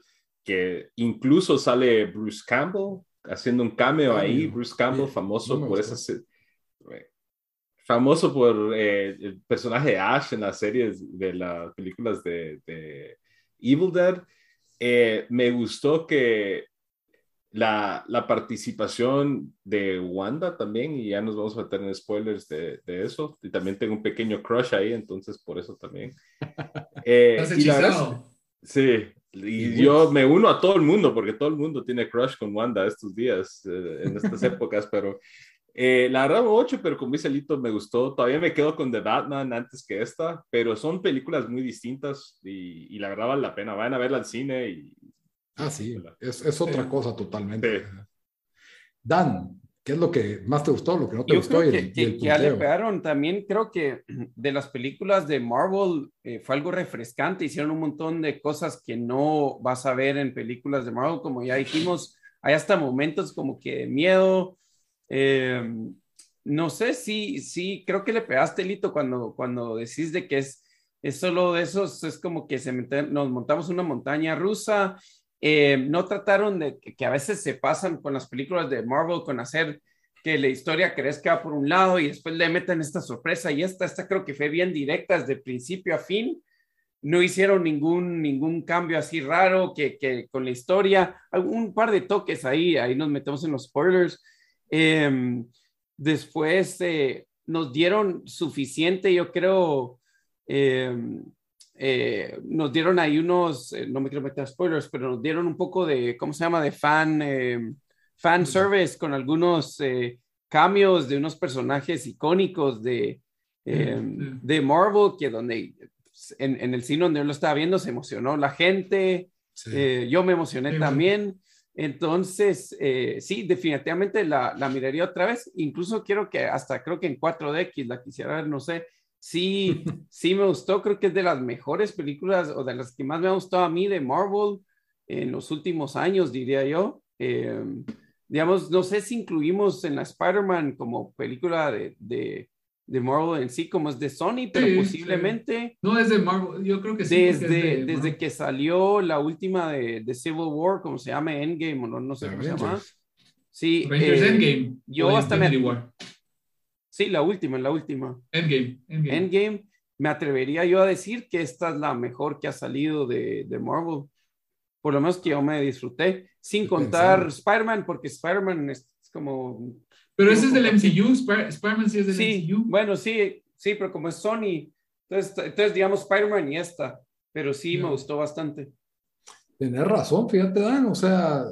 que incluso sale Bruce Campbell haciendo un cameo ahí, Bruce Campbell, famoso por esa famoso por eh, el personaje de Ash en las series de las películas de, Evil Dead. Eh, me gustó que la, la, participación de Wanda también, y ya nos vamos a meter en spoilers de, de, eso, y también tengo un pequeño crush ahí, entonces por eso también. Eh, y sí, y yo me uno a todo el mundo, porque todo el mundo tiene crush con Wanda estos días, eh, en estas épocas, pero eh, la verdad, 8, pero con dice Lito, me gustó. Todavía me quedo con The Batman antes que esta, pero son películas muy distintas y, la verdad vale la pena. Vayan a verla al cine y... Ah, sí, es, es otra cosa totalmente. Dan, ¿Qué es lo que más te gustó, lo que no te gustó? Creo que, que, ya le pegaron también, creo que de las películas de Marvel eh, fue algo refrescante, hicieron un montón de cosas que no vas a ver en películas de Marvel, como ya dijimos, hay hasta momentos como que de miedo. Eh, no sé si, sí, creo que le pegaste, Lito, cuando, cuando decís de que es, es solo de esos, es como que se nos montamos una montaña rusa eh, no trataron de que, a veces se pasan con las películas de Marvel con hacer que la historia crezca por un lado y después le meten esta sorpresa y esta, esta creo que fue bien directa desde principio a fin. No hicieron ningún, ningún cambio así raro que, que con la historia, un par de toques ahí, ahí nos metemos en los spoilers. Em, después eh, nos dieron suficiente, yo creo, em, eh, nos dieron ahí unos, eh, no me quiero meter spoilers, pero nos dieron un poco de, ¿cómo se llama? De fan, eh, fan service con algunos cambios de unos personajes icónicos de, de Marvel, que donde en, en, el cine donde yo lo estaba viendo se emocionó la gente, yo me emocioné también. Entonces, sí, definitivamente la, la miraría otra vez. Incluso quiero que hasta creo que en 4DX la quisiera ver, no sé, sí, sí me gustó, creo que es de las mejores películas o de las que más me ha gustado a mí de Marvel en los últimos años, diría yo. Eh, digamos, no sé si incluimos en la Spider-Man como película de, de, de, Marvel en sí, como es de Sony, pero posiblemente... No es de Marvel, yo creo que sí. Desde, desde que salió la última de, de, Civil War, como se llama Endgame, o no, no sé cómo se llama. Sí, eh, Endgame. Yo hasta me... Sí, la última, la última. Endgame. Endgame. Me atrevería yo a decir que esta es la mejor que ha salido de, de Marvel. Por lo menos que yo me disfruté. Sin contar Spider-Man, porque Spider-Man es, como... Pero ese es del MCU. Spider-Man sí es del sí, MCU. Bueno, sí, sí, pero como es Sony. Entonces, entonces digamos Spider-Man y esta. Pero sí me gustó bastante. Tienes razón, fíjate, Dan. O sea,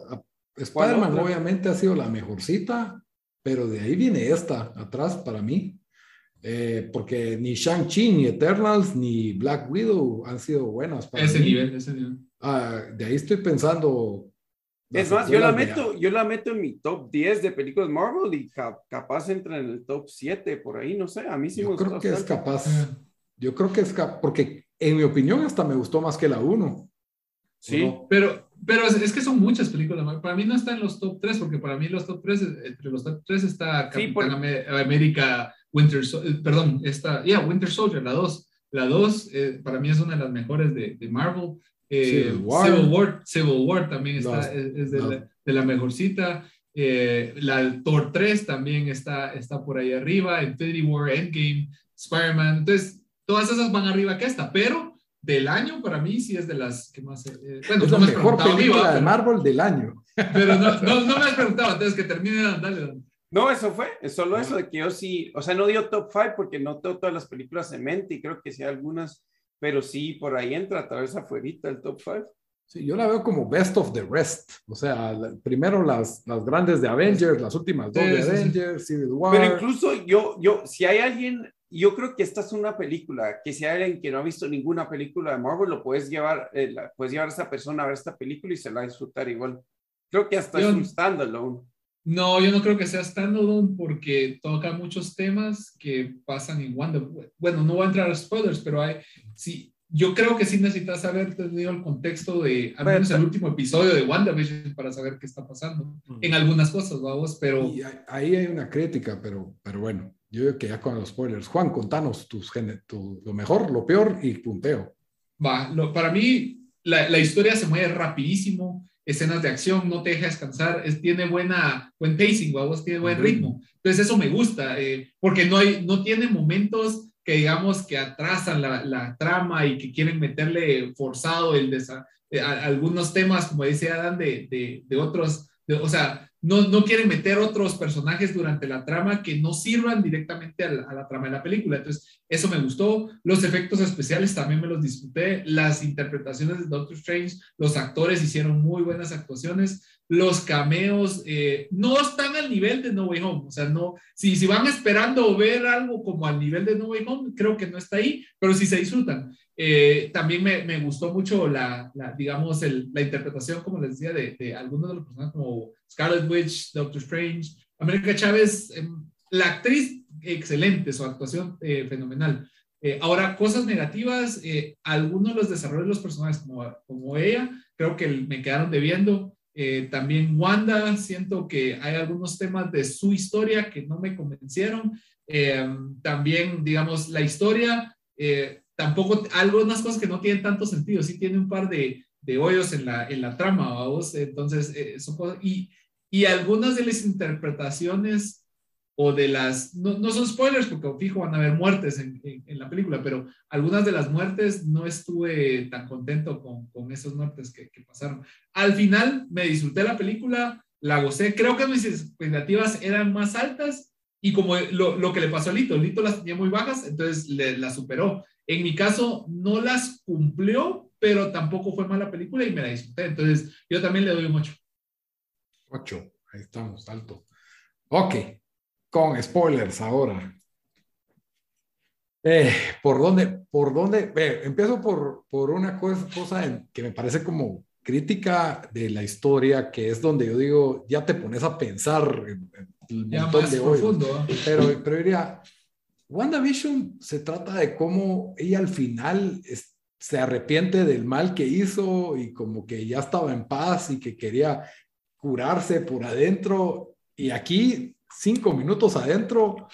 Spider-Man obviamente ha sido la mejorcita pero de ahí viene esta atrás para mí. Eh, porque ni Shang-Chi, ni Eternals, ni Black Widow han sido buenas para ese nivel, ese nivel. Ah, de ahí estoy pensando. Es más, yo la, meto, yo la meto en mi top 10 de películas Marvel y capaz entra en el top 7 por ahí, no sé, a mí sí yo creo que es capaz, yo creo que es capaz, porque en mi opinión hasta me gustó más que la 1. Sí, pero pero es, que son muchas películas. Para mí no está en los top 3, porque para mí los top 3, entre los top 3 está Capitán América, Winter eh, perdón, está, yeah, Winter Soldier, la 2. La 2 eh, para mí es una de las mejores de, de Marvel. Eh, Civil, War. Civil, War. también está, es, de, la, de, la, mejorcita. la Thor 3 también está, está por ahí arriba. Infinity War, Endgame, Spider-Man. Entonces, todas esas van arriba que esta, pero del año, para mí sí es de las que más... Eh, bueno, es la mejor película de Marvel del año. Pero no, no, me has preguntado, entonces que termine, dale. No, eso fue, es solo eso de que yo sí, o sea, no dio top 5 porque no tengo todas las películas en mente y creo que sí algunas, pero sí por ahí entra a través afuera el top 5. Sí, yo la veo como best of the rest. O sea, primero las, las grandes de Avengers, las últimas dos de Avengers, Civil War. Pero incluso yo, yo, si hay alguien yo creo que esta es una película que si hay alguien que no ha visto ninguna película de Marvel, lo puedes llevar, eh, puedes llevar a esa persona a ver esta película y se la va a disfrutar igual. Creo que hasta es un standalone. No, yo no creo que sea standalone porque toca muchos temas que pasan en Wanda. Bueno, no voy a entrar a spoilers, pero hay, sí, yo creo que sí necesitas haber tenido el contexto de, al menos el último episodio de WandaVision para saber qué está pasando en algunas cosas, vamos, pero... ahí hay una crítica, pero, pero bueno, yo creo que ya con los spoilers. Juan, contanos tus, tu, lo mejor, lo peor y punteo. Va, para mí la, la, historia se mueve rapidísimo, escenas de acción, no te deja descansar, es, tiene buena, buen pacing, vos tiene buen ritmo. Entonces eso me gusta, eh, porque no, hay, no tiene momentos que digamos que atrasan la, la trama y que quieren meterle forzado el eh, algunos temas, como decía Adán, de, de, de otros, o sea, no, no quieren meter otros personajes durante la trama que no sirvan directamente a la, trama de la película. Entonces, eso me gustó. Los efectos especiales también me los disfruté. Las interpretaciones de Doctor Strange, los actores hicieron muy buenas actuaciones. Los cameos eh, no están al nivel de No Way Home. O sea, no, si, si van esperando ver algo como al nivel de No Way Home, creo que no está ahí, pero sí se disfrutan. Eh, también me, me, gustó mucho la, la digamos, el, la interpretación, como les decía, de, de, algunos de los personajes como Scarlet Witch, Doctor Strange, América Chávez, em, la actriz, excelente, su actuación eh, fenomenal. Eh, ahora, cosas negativas, eh, algunos de los desarrollos de los personajes, como, como ella, creo que me quedaron debiendo. También Wanda, siento que hay algunos temas de su historia que no me convencieron. también, digamos, la historia, tampoco, algunas cosas que no tienen tanto sentido, sí tiene un par de, de hoyos en la, en la trama, vamos. Entonces, eso, y, y algunas de las interpretaciones o de las, no, no, son spoilers porque fijo van a haber muertes en, en, la película, pero algunas de las muertes no estuve tan contento con, con esas muertes que, que, pasaron. Al final me disfruté la película, la gocé, creo que mis expectativas eran más altas y como lo, lo que le pasó a Lito, Lito las tenía muy bajas, entonces le, la superó. En mi caso no las cumplió, pero tampoco fue mala película y me la disfruté, entonces yo también le doy un 8. 8, ahí estamos, alto. Ok, con spoilers ahora. Eh, ¿Por dónde? ¿Por dónde? empiezo por, por una cosa, cosa que me parece como crítica de la historia, que es donde yo digo, ya te pones a pensar el montón de hoy. Pero, pero diría, WandaVision se trata de cómo ella al final se arrepiente del mal que hizo y como que ya estaba en paz y que quería curarse por adentro y aquí cinco minutos adentro,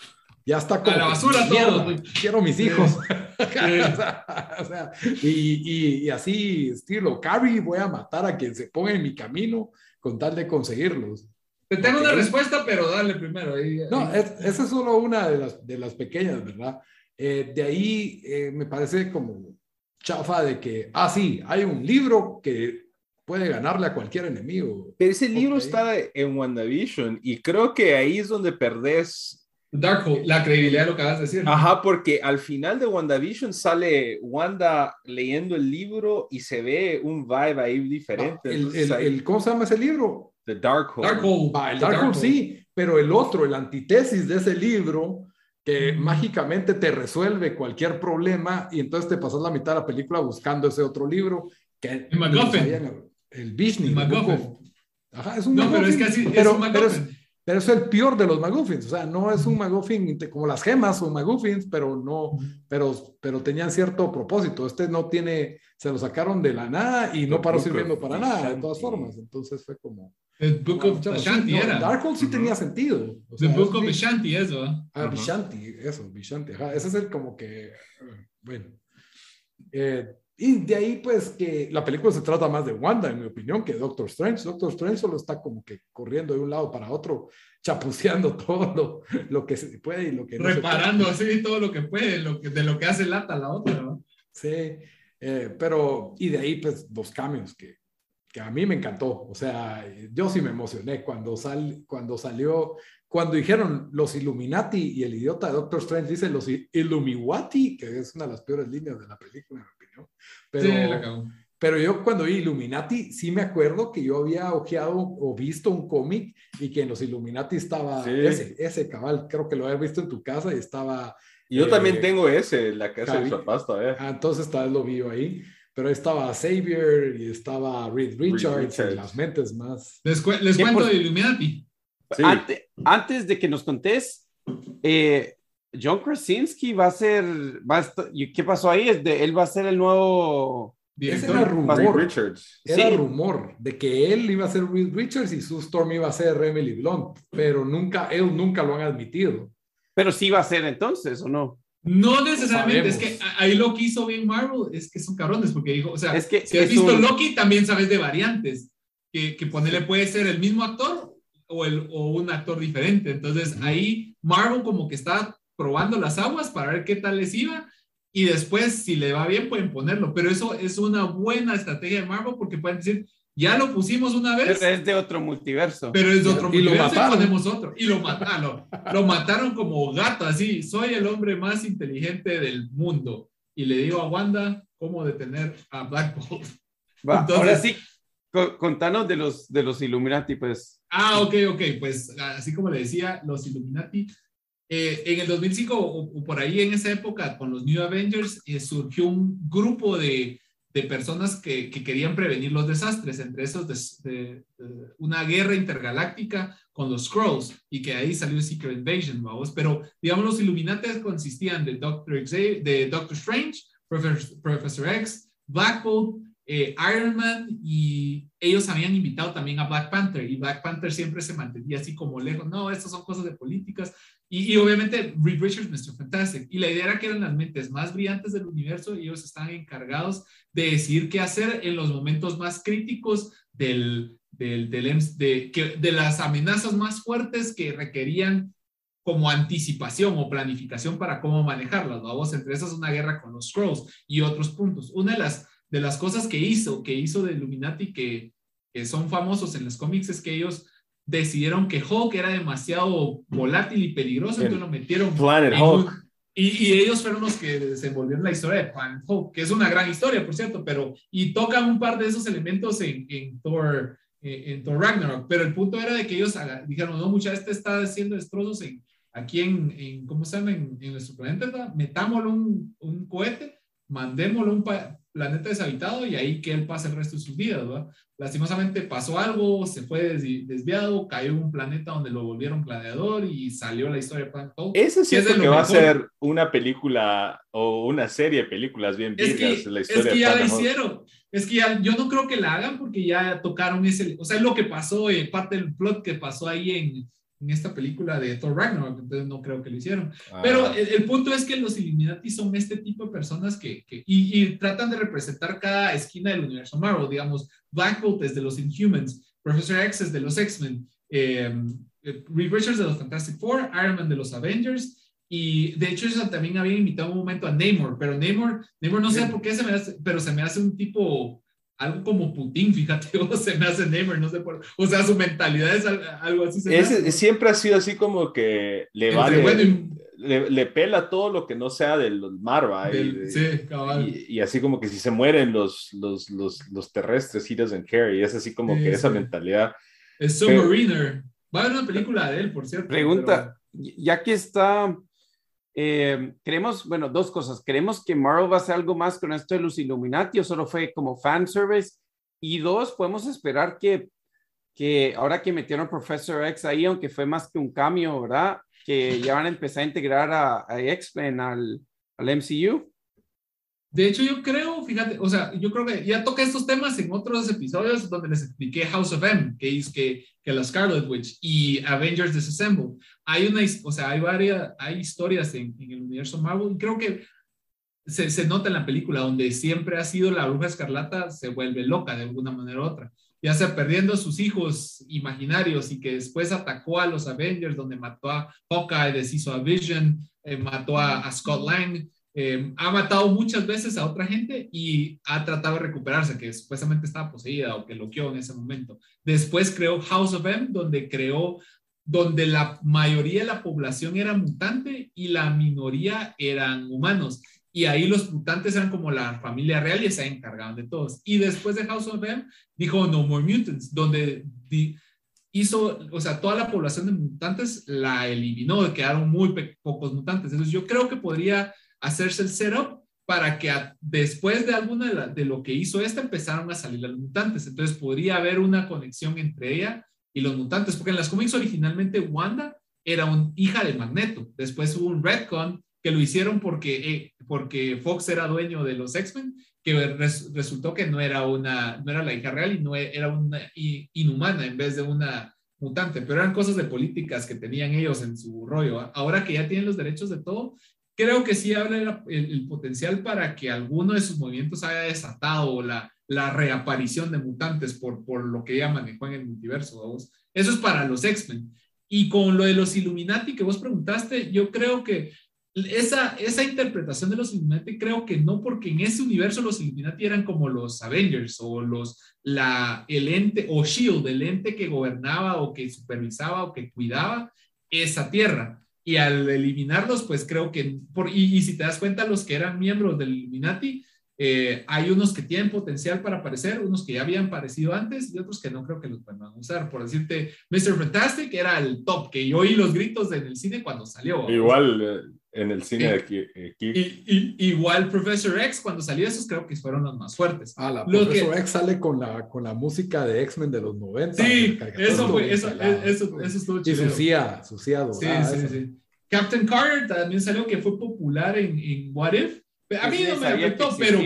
ya está como... A la basura todo. Quiero mis hijos. o sea, y, y, así, estilo, Carrie, voy a matar a quien se ponga en mi camino con tal de conseguirlos. Te tengo una respuesta, pero dale primero. no, esa es solo una de las, de las pequeñas, ¿verdad? Eh, de ahí eh, me parece como chafa de que, ah, sí, hay un libro que puede ganarle a cualquier enemigo. Pero ese libro está en WandaVision y creo que ahí es donde perdés. Darkhold, la credibilidad de lo que vas a decir. Ajá, porque al final de WandaVision sale Wanda leyendo el libro y se ve un vibe ahí diferente. Ah, el, ¿Cómo se llama ese libro? The Darkhold. Darkhold. el Darkhold, sí, pero el otro, el antítesis de ese libro, que mágicamente te resuelve cualquier problema y entonces te pasas la mitad de la película buscando ese otro libro. Que el Disney. Ajá, es un no, pero es casi pero, es un pero, es, pero, es, el peor de los McGuffins. O sea, no es un McGuffin como las gemas o McGuffins, pero no, pero, pero tenían cierto propósito. Este no tiene, se lo sacaron de la nada y no paró sirviendo para nada, de todas formas. Entonces fue como. El Book of Vishanti era. Darkhold sí tenía sentido. O sea, Book of Vishanti, eso. Ah, Vishanti, eso, Vishanti. Ajá, ese es el como que, bueno. Eh, y de ahí, pues, que la película se trata más de Wanda, en mi opinión, que Doctor Strange. Doctor Strange solo está como que corriendo de un lado para otro, chapuceando todo lo, lo que se puede y lo que no Reparando así todo lo que puede, lo que, de lo que hace lata la otra, ¿no? Sí, eh, pero, y de ahí, pues, los cambios que, que a mí me encantó. O sea, yo sí me emocioné cuando, sal, cuando salió, cuando dijeron los Illuminati y el idiota de Doctor Strange dice los Illumiwati, que es una de las peores líneas de la película pero, pero yo cuando vi Illuminati, sí me acuerdo que yo había ojeado o visto un cómic y que en los Illuminati estaba ese, ese cabal, creo que lo había visto en tu casa y estaba... Yo también eh, tengo ese, la casa de su pasta, eh. Ah, entonces tal vez lo vi ahí. Pero estaba Xavier y estaba Reed Richards, y las mentes más. Les, les cuento de Illuminati. Antes, antes, de que nos contés, eh, John Krasinski va a ser, va ¿qué pasó ahí? Él va a ser el nuevo... Ese era rumor, Richards. Era rumor de que él iba a ser Reed Richards y su Storm iba a ser Emily Blunt, pero nunca, él nunca lo han admitido. Pero sí va a ser entonces, ¿o no? No necesariamente, es que ahí lo que hizo bien Marvel es que son cabrones, porque dijo, o sea, es que si has visto Loki, también sabes de variantes, que, que ponerle puede ser el mismo actor o, el, o un actor diferente. Entonces ahí Marvel como que está probando las aguas para ver qué tal les iba y después si le va bien pueden ponerlo, pero eso es una buena estrategia de Marvel porque pueden decir, ya lo pusimos una vez. Pero es de otro multiverso. Pero es de otro y multiverso lo mataron. y ponemos otro. Y lo mataron. lo mataron como gato, así. Soy el hombre más inteligente del mundo. Y le digo a Wanda cómo detener a Black Bolt. ahora sí, contanos de los, de los Illuminati, pues. Ah, ok, ok. Pues así como le decía, los Illuminati eh, en el 2005 o, por ahí en esa época con los New Avengers eh, surgió un grupo de, de personas que, que, querían prevenir los desastres, entre esos de, una guerra intergaláctica con los Scrolls y que ahí salió Secret Invasion, vamos. Pero digamos, los Illuminati consistían de Doctor, de Doctor Strange, Professor, Professor X, Black Bolt, eh, Iron Man y ellos habían invitado también a Black Panther y Black Panther siempre se mantenía así como lejos, no, estas son cosas de políticas y, obviamente Reed Richards, Mr. Fantastic y la idea era que eran las mentes más brillantes del universo y ellos estaban encargados de decidir qué hacer en los momentos más críticos del, de las amenazas más fuertes que requerían como anticipación o planificación para cómo manejarlas, vamos, entre esas una guerra con los Scrolls y otros puntos. Una de las de las cosas que hizo, que hizo de Illuminati que, que son famosos en los cómics es que ellos decidieron que Hulk era demasiado volátil y peligroso, entonces lo metieron. Planet Hulk. Y, y, ellos fueron los que desenvolvieron la historia de Planet Hulk, que es una gran historia, por cierto, pero y tocan un par de esos elementos en, en Thor, en, Thor Ragnarok, pero el punto era de que ellos dijeron, no, mucha este está haciendo destrozos en, aquí en, en ¿cómo se llama? En, nuestro planeta, metámoslo un, un cohete, mandémoslo un, planeta deshabitado y ahí que él pase el resto de sus vidas, ¿verdad? Lastimosamente pasó algo, se fue desviado, cayó en un planeta donde lo volvieron planeador y salió la historia de Planet Ese es cierto que va a ser una película o una serie de películas bien es que, la historia Es que ya la hicieron. Es que ya, yo no creo que la hagan porque ya tocaron ese, o sea, es lo que pasó, eh, parte del plot que pasó ahí en, en esta película de Thor Ragnarok, entonces no creo que lo hicieron. Ah. Pero el, punto es que los Illuminati son este tipo de personas que, que y, tratan de representar cada esquina del universo Marvel, digamos, Black Bolt es de los Inhumans, Professor X es de los X-Men, eh, Reed Richards de los Fantastic Four, Iron Man de los Avengers, y de hecho ellos también habían invitado un momento a Namor, pero Namor, Namor no sé por qué se me hace, pero se me hace un tipo algo como Putin, fíjate, o se me hace Neymar, no sé por O sea, su mentalidad es algo así. siempre ha sido así como que le vale. le, pela todo lo que no sea del Marva. y, sí, cabal. Y, así como que si se mueren los, los, los, los terrestres, he doesn't care. Y es así como que esa mentalidad. Es Submariner. Va a haber una película de él, por cierto. Pregunta, ya que está eh, creemos, bueno, dos cosas. ¿Creemos que Marvel va a hacer algo más con esto de los Illuminati o solo fue como fan service? Y dos, podemos esperar que, que ahora que metieron a Professor X ahí, aunque fue más que un cambio, ¿verdad? Que ya van a empezar a integrar a, a X-Men al, al MCU. De hecho, yo creo, fíjate, o sea, yo creo que ya toca estos temas en otros episodios donde les expliqué House of M, que es que, que la Scarlet Witch y Avengers Disassembled. Hay una, o sea, hay varias, hay historias en, en el universo Marvel y creo que se, se, nota en la película donde siempre ha sido la bruja escarlata se vuelve loca de alguna manera u otra, ya sea perdiendo a sus hijos imaginarios y que después atacó a los Avengers donde mató a Hawkeye, deshizo a Vision, eh, mató a, a Scott Lang eh, ha matado muchas veces a otra gente y ha tratado de recuperarse, que supuestamente estaba poseída o que loqueó en ese momento. Después creó House of M, donde creó, donde la mayoría de la población era mutante y la minoría eran humanos. Y ahí los mutantes eran como la familia real y se encargaban de todos. Y después de House of M, dijo No More Mutants, donde hizo, o sea, toda la población de mutantes la eliminó, quedaron muy pocos mutantes. Entonces yo creo que podría hacerse el setup para que después de alguna de, lo que hizo esta empezaron a salir los mutantes. Entonces podría haber una conexión entre ella y los mutantes, porque en las cómics originalmente Wanda era una hija de Magneto. Después hubo un retcon que lo hicieron porque, eh, porque Fox era dueño de los X-Men, que resultó que no era, una, no era la hija real y no e, era una inhumana en vez de una mutante, pero eran cosas de políticas que tenían ellos en su rollo. Ahora que ya tienen los derechos de todo, creo que sí habla el, potencial para que alguno de sus movimientos haya desatado la, la reaparición de mutantes por, por lo que ella manejó en el multiverso. Eso es para los X-Men. Y con lo de los Illuminati que vos preguntaste, yo creo que esa, esa interpretación de los Illuminati, creo que no, porque en ese universo los Illuminati eran como los Avengers o los, la, el ente, o Shield, el ente que gobernaba o que supervisaba o que cuidaba esa tierra y al eliminarlos, pues creo que, por, y, si te das cuenta, los que eran miembros del Illuminati, eh, hay unos que tienen potencial para aparecer, unos que ya habían aparecido antes y otros que no creo que los a usar. Por decirte, Mr. Fantastic era el top, que yo oí los gritos en el cine cuando salió. Igual, en el cine de aquí. Y, igual Professor X, cuando salió esos, creo que fueron los más fuertes. Ah, la Professor X sale con la, con la música de X-Men de los 90. Sí, eso fue, eso, eso, eso, estuvo chido. Y su CIA, su CIA Sí, sí, sí. Captain Carter también salió que fue popular en, en What If. A mí no me afectó, pero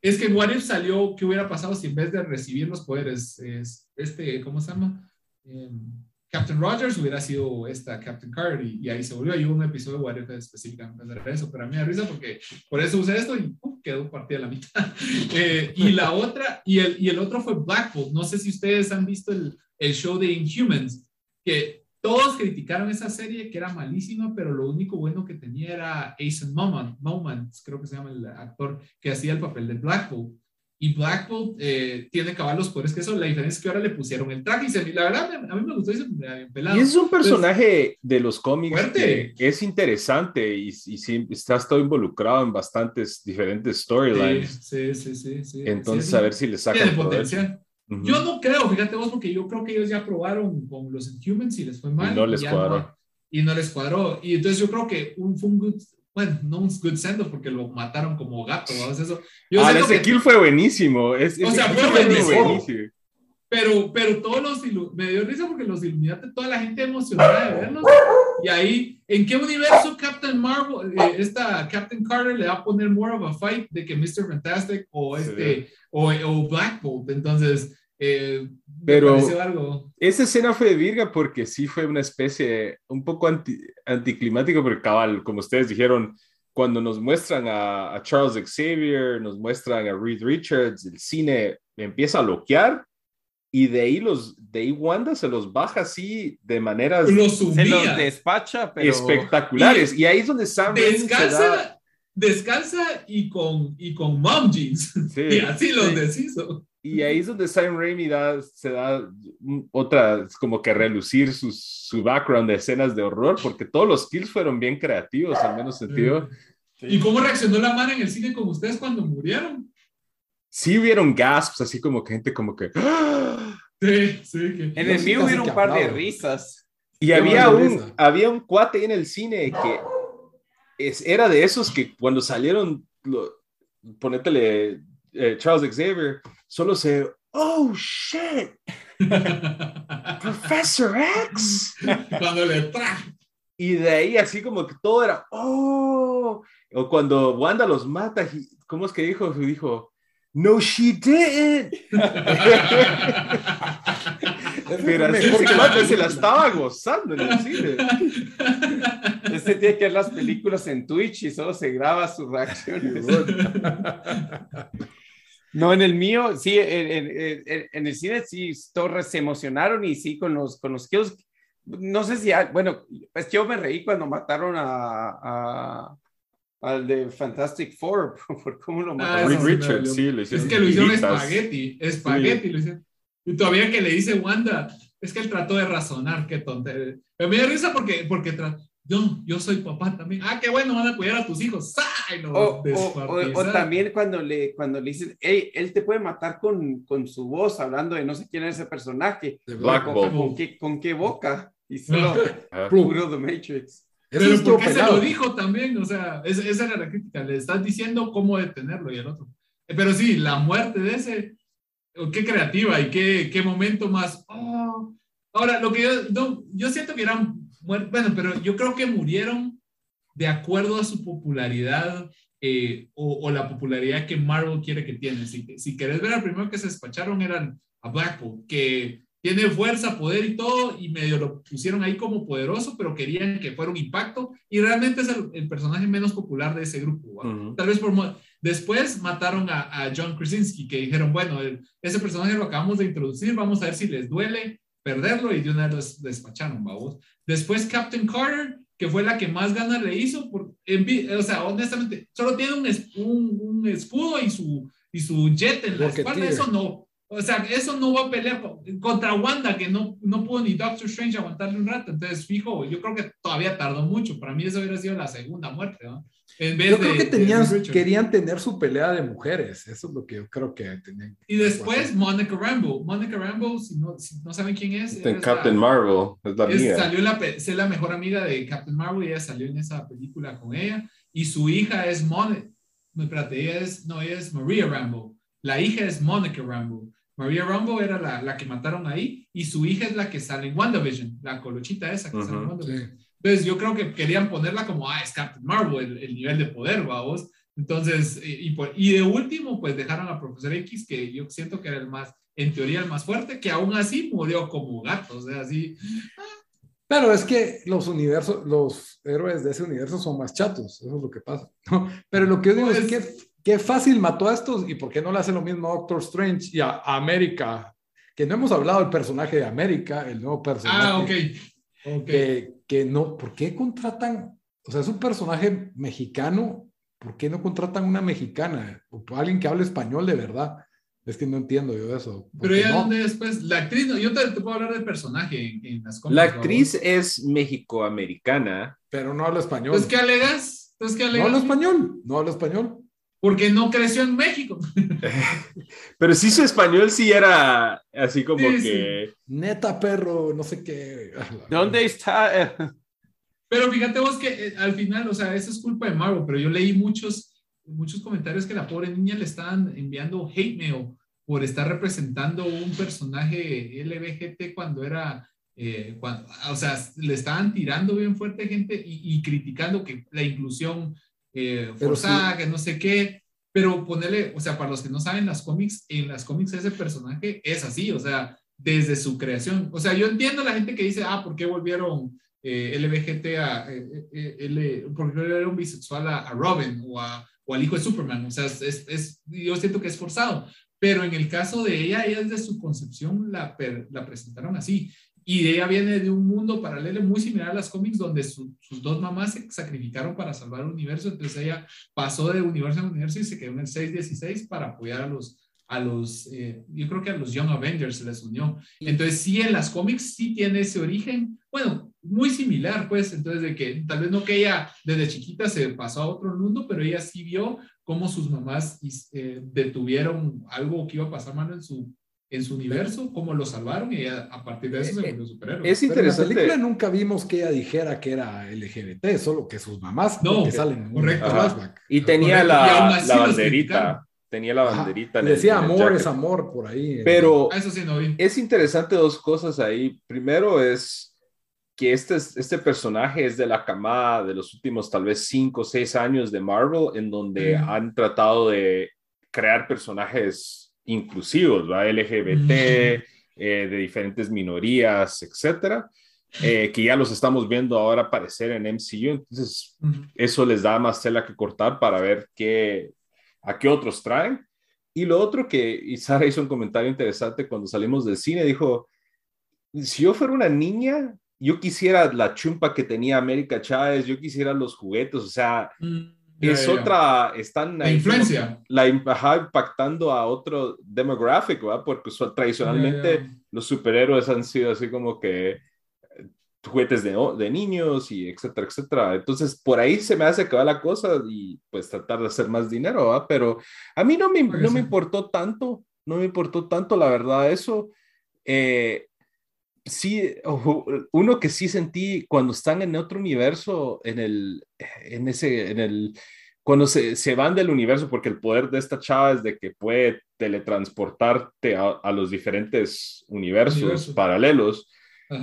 es que en What If salió, ¿qué hubiera pasado si en vez de recibir los poderes, es, este, ¿cómo se llama? Em, Captain Rogers hubiera sido esta Captain Carter y, ahí se volvió. Hay un episodio de What If específicamente de eso, pero a mí me da risa porque por eso usé esto y quedó partida la mitad. Eh, y la otra, y el, y el otro fue Black Bolt. No sé si ustedes han visto el, el show de Inhumans, que todos criticaron esa serie que era malísima, pero lo único bueno que tenía era Asen Moments, creo que se llama el actor que hacía el papel de Black Bolt. Y Black Bolt eh, tiene caballos por que eso, la diferencia es que ahora le pusieron el traje. Y la verdad, a mí me gustó ese pelado. Y es un personaje de los cómics que es interesante y, y sí, está todo involucrado en bastantes diferentes storylines. Sí, sí, sí. sí, Entonces, a ver si le sacan potencial. Yo no creo, fíjate vos, porque yo creo que ellos ya probaron con los Inhumans y les fue mal. Y no les cuadró. y no les cuadró. Y entonces yo creo que un, fue un good, bueno, no un good send porque lo mataron como gato, ¿sabes? Eso. ah, ese kill fue buenísimo. Es, o sea, fue buenísimo. Pero, pero todos los, me dio risa porque los Illuminati, toda la gente emocionada de verlos. Y ahí, ¿en qué universo Captain Marvel, eh, esta Captain Carter le va a poner more of a fight de que Mr. Fantastic o este, o, o, Black Bolt? Entonces, eh, pero algo. esa escena fue de virga porque sí fue una especie un poco anti, anticlimático, porque cabal, como ustedes dijeron, cuando nos muestran a, a Charles Xavier, nos muestran a Reed Richards, el cine empieza a bloquear y de ahí los de ahí Wanda se los baja así de maneras se los despacha pero... espectaculares. Y, ahí es donde Sam descansa descansa y con y con mom jeans. Y así los deshizo y ahí es donde Sam Raimi da, se da otra, como que relucir su, su background de escenas de horror, porque todos los kills fueron bien creativos, al menos sentido. ¿Y cómo reaccionó la mano en el cine con ustedes cuando murieron? sí hubieron gasps, así como que gente como que... Sí, sí. Que... En el mío hubieron un par de risas. Y había un, había un cuate en el cine que es, era de esos que cuando salieron, lo, ponétele eh, Charles Xavier, solo se, oh, shit, Professor X. Cuando le traje. Y de ahí así como que todo era, oh, o cuando Wanda los mata, ¿cómo es que dijo? Dijo, no, she didn't. Pero así se la estaba gozando en el cine. Este tiene que ver las películas en Twitch y solo se graba sus reacciones. No, en el mío, sí, en, en, el cine sí, todos se emocionaron y sí, con los, con los kills. No sé si, bueno, pues yo me reí cuando mataron a al de Fantastic Four, por cómo lo mataron. Ah, Richard, sí, le hicieron. Es que lo hicieron espagueti, espagueti. Lo hicieron. Y todavía que le dice Wanda, es que él trató de razonar, qué tontería. Pero me da risa porque, porque yo, yo soy papá también. Ah, qué bueno, van a cuidar a tus hijos. o, o, también cuando le, cuando le dicen, hey, él te puede matar con, con su voz, hablando de no sé quién es ese personaje. Black con, con, qué, ¿Con qué boca? Y solo puro The Matrix. Pero porque se lo dijo también, o sea, esa era la crítica, le estás diciendo cómo detenerlo y el otro. Pero sí, la muerte de ese, qué creativa y qué, qué momento más. Oh. Ahora, lo que yo, yo siento que eran, bueno, pero yo creo que murieron de acuerdo a su popularidad eh, o, o, la popularidad que Marvel quiere que tiene. Si, si querés ver, al primero que se despacharon eran a Blackpool, que tiene fuerza, poder y todo, y medio lo pusieron ahí como poderoso, pero querían que fuera un impacto, y realmente es el, personaje menos popular de ese grupo. Tal vez por... Después mataron a, John Krasinski, que dijeron, bueno, ese personaje lo acabamos de introducir, vamos a ver si les duele perderlo, y de una vez despacharon, vamos. Después Captain Carter, que fue la que más ganas le hizo, por, o sea, honestamente, solo tiene un, un, un escudo y su, y su jet en la espalda, eso no, O sea, eso no va a pelear contra Wanda, que no, no pudo ni Doctor Strange aguantarle un rato. Entonces, fijo, yo creo que todavía tardó mucho. Para mí eso hubiera sido la segunda muerte, ¿no? En vez yo creo que tenían, querían tener su pelea de mujeres. Eso es lo que yo creo que tenían. Y después Monica Rambo. Monica Rambo, si no, si no saben quién es. Captain Marvel, es la es, Salió la, es la mejor amiga de Captain Marvel y ella salió en esa película con ella. Y su hija es Monica. Espérate, ella es, no, ella es Maria Rambo. La hija es Monica Rambo. Maria Rambo era la, la, que mataron ahí y su hija es la que sale en WandaVision, la colochita esa que sale en WandaVision. Entonces yo creo que querían ponerla como, ah, es Captain Marvel, el, nivel de poder, vamos. Entonces, y, y, de último, pues dejaron a Profesor X, que yo siento que era el más, en teoría, el más fuerte, que aún así murió como gato, o sea, así. Pero es que los universos, los héroes de ese universo son más chatos, eso es lo que pasa. Pero lo que yo digo es que pues qué fácil mató a estos y por qué no le hace lo mismo a Doctor Strange y a América, que no hemos hablado del personaje de América, el nuevo personaje. Ah, ok. okay. Que, no, ¿por qué contratan? O sea, es un personaje mexicano, ¿por qué no contratan una mexicana o alguien que hable español de verdad? Es que no entiendo yo eso. Pero ya dónde después, la actriz, yo te, puedo hablar del personaje en, las La actriz es mexicoamericana. Pero no habla español. ¿Pues qué alegas? ¿Pues qué alegas? No habla español, no habla español porque no creció en México. Pero sí su español sí era así como que... Neta perro, no sé qué. ¿Dónde está? pero fíjate vos que eh, al final, o sea, eso es culpa de Marvel, pero yo leí muchos, muchos comentarios que la pobre niña le estaban enviando hate mail por estar representando un personaje LBGT cuando era... Eh, cuando, o sea, le estaban tirando bien fuerte gente y, y criticando que la inclusión eh, forzada, que no sé qué, pero ponerle, o sea, para los que no saben las cómics, en las cómics ese personaje es así, o sea, desde su creación. O sea, yo entiendo la gente que dice, ah, ¿por qué volvieron eh, LBGT a, eh, eh L, ¿por qué volvieron bisexual a, Robin o, a, o, al hijo de Superman? O sea, es, es, yo siento que es forzado. Pero en el caso de ella, ella desde su concepción la, la presentaron así. Y ella viene de un mundo paralelo muy similar a las cómics donde sus dos mamás se sacrificaron para salvar el universo. Entonces ella pasó de universo en universo y se quedó en el 616 para apoyar a los, a los eh, yo creo que a los Young Avengers se les unió. Entonces sí, en las cómics sí tiene ese origen, bueno, muy similar, pues, entonces de que tal vez no que ella desde chiquita se pasó a otro mundo, pero ella sí vio cómo sus mamás eh, detuvieron algo que iba a pasar mal en su en su universo, cómo lo salvaron y a, partir de eso se eh, volvió superhéroe. Es interesante. en la película nunca vimos que ella dijera que era LGBT, solo que sus mamás no, que salen correcto. Y tenía la, la banderita. Tenía la banderita. decía amor es amor por ahí. Pero eso sí no es interesante dos cosas ahí. Primero es que este, este personaje es de la camada de los últimos tal vez cinco o seis años de Marvel, en donde han tratado de crear personajes inclusivos, ¿va? LGBT, eh, de diferentes minorías, etcétera, eh, que ya los estamos viendo ahora aparecer en MCU. Entonces, eso les da más tela que cortar para ver qué, a qué otros traen. Y lo otro que, y Sara hizo un comentario interesante cuando salimos del cine, dijo, si yo fuera una niña, yo quisiera la chumpa que tenía América Chávez, yo quisiera los juguetes, o sea, es otra, están la influencia. La, impactando a otro demográfico, ¿verdad? Porque tradicionalmente los superhéroes han sido así como que eh, juguetes de, de, niños y etcétera, etcétera. Entonces, por ahí se me hace que va la cosa y pues tratar de hacer más dinero, ¿verdad? Pero a mí no me, no me importó tanto, no me importó tanto, la verdad, eso. Eh, sí, uno que sí sentí cuando están en otro universo, en el, en ese, en el, cuando se, se van del universo, porque el poder de esta chava es de que puede teletransportarte a, los diferentes universos paralelos.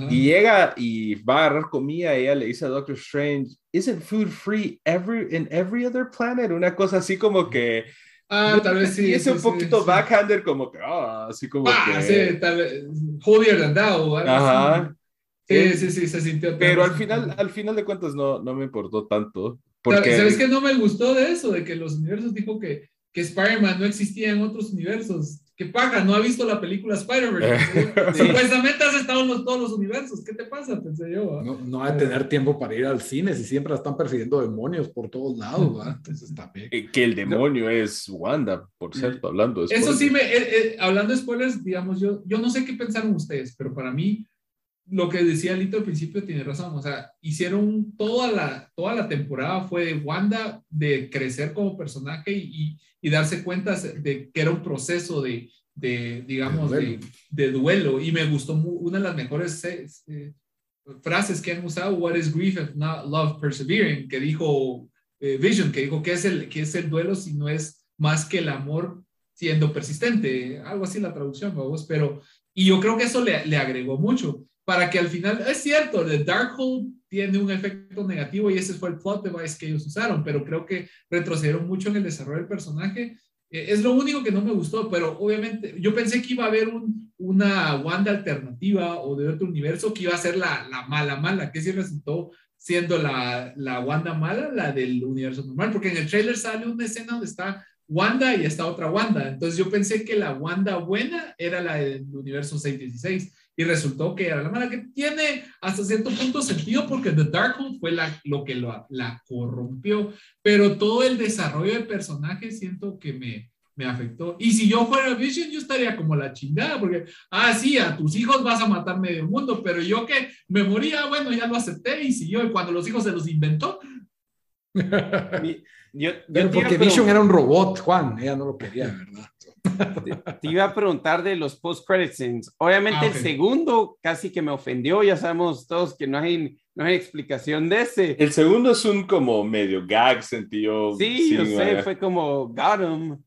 Y llega y va a agarrar comida y ella le dice a Doctor Strange, ¿Isn't food free every, in every other planet? Una cosa así como que Ah, tal vez sí. Y es un poquito backhander, como que, ah, así como ah, que. sí, tal vez. Holier than thou, Ajá. Sí, sí, sí, se sintió. Pero al final, al final de cuentas, no, no me importó tanto. Porque... ¿Sabes qué no me gustó de eso? De que los universos dijo que, que Spider-Man no existía en otros universos. ¿Qué paga? No ha visto la película Spider-Verse. Supuestamente has estado en todos los universos. ¿Qué te pasa? Pensé yo. No, no va a tener tiempo para ir al cine si siempre están persiguiendo demonios por todos lados. Entonces también. Eh, que el demonio es Wanda, por cierto, hablando de Eso sí, me, eh, eh, hablando de spoilers, digamos, yo, yo no sé qué pensaron ustedes, pero para mí lo que decía Lito al principio tiene razón, o sea, hicieron toda la, toda la temporada fue de Wanda de crecer como personaje y, y, darse cuenta de que era un proceso de, de digamos, de, de, duelo. Y me gustó una de las mejores eh, eh, frases que han usado, What is grief if not love persevering, que dijo eh, Vision, que dijo que es, el, que es el duelo si no es más que el amor siendo persistente, algo así la traducción, vamos, pero, y yo creo que eso le, le agregó mucho para que al final, es cierto, The Darkhold tiene un efecto negativo y ese fue el plot device que ellos usaron, pero creo que retrocedieron mucho en el desarrollo del personaje. Eh, es lo único que no me gustó, pero obviamente yo pensé que iba a haber un, una Wanda alternativa o de otro universo que iba a ser la, la mala mala, que sí resultó siendo la, la Wanda mala, la del universo normal, porque en el trailer sale una escena donde está Wanda y está otra Wanda. Entonces yo pensé que la Wanda buena era la del universo 616 y resultó que era la mala que tiene hasta cierto punto sentido porque The Darkhold fue la, lo que lo, la corrompió, pero todo el desarrollo de personaje siento que me, me afectó. Y si yo fuera Vision, yo estaría como la chingada, porque, ah, sí, a tus hijos vas a matar medio mundo, pero yo que me moría, bueno, ya lo acepté y siguió, y cuando los hijos se los inventó. yo, porque Vision era un robot, Juan, ella no lo quería, ¿verdad? Te, iba a preguntar de los post-credit scenes. Obviamente ah, el segundo casi que me ofendió, ya sabemos todos que no hay, no hay explicación de ese. El segundo es un como medio gag sentido. Sí, yo sé, fue como got him.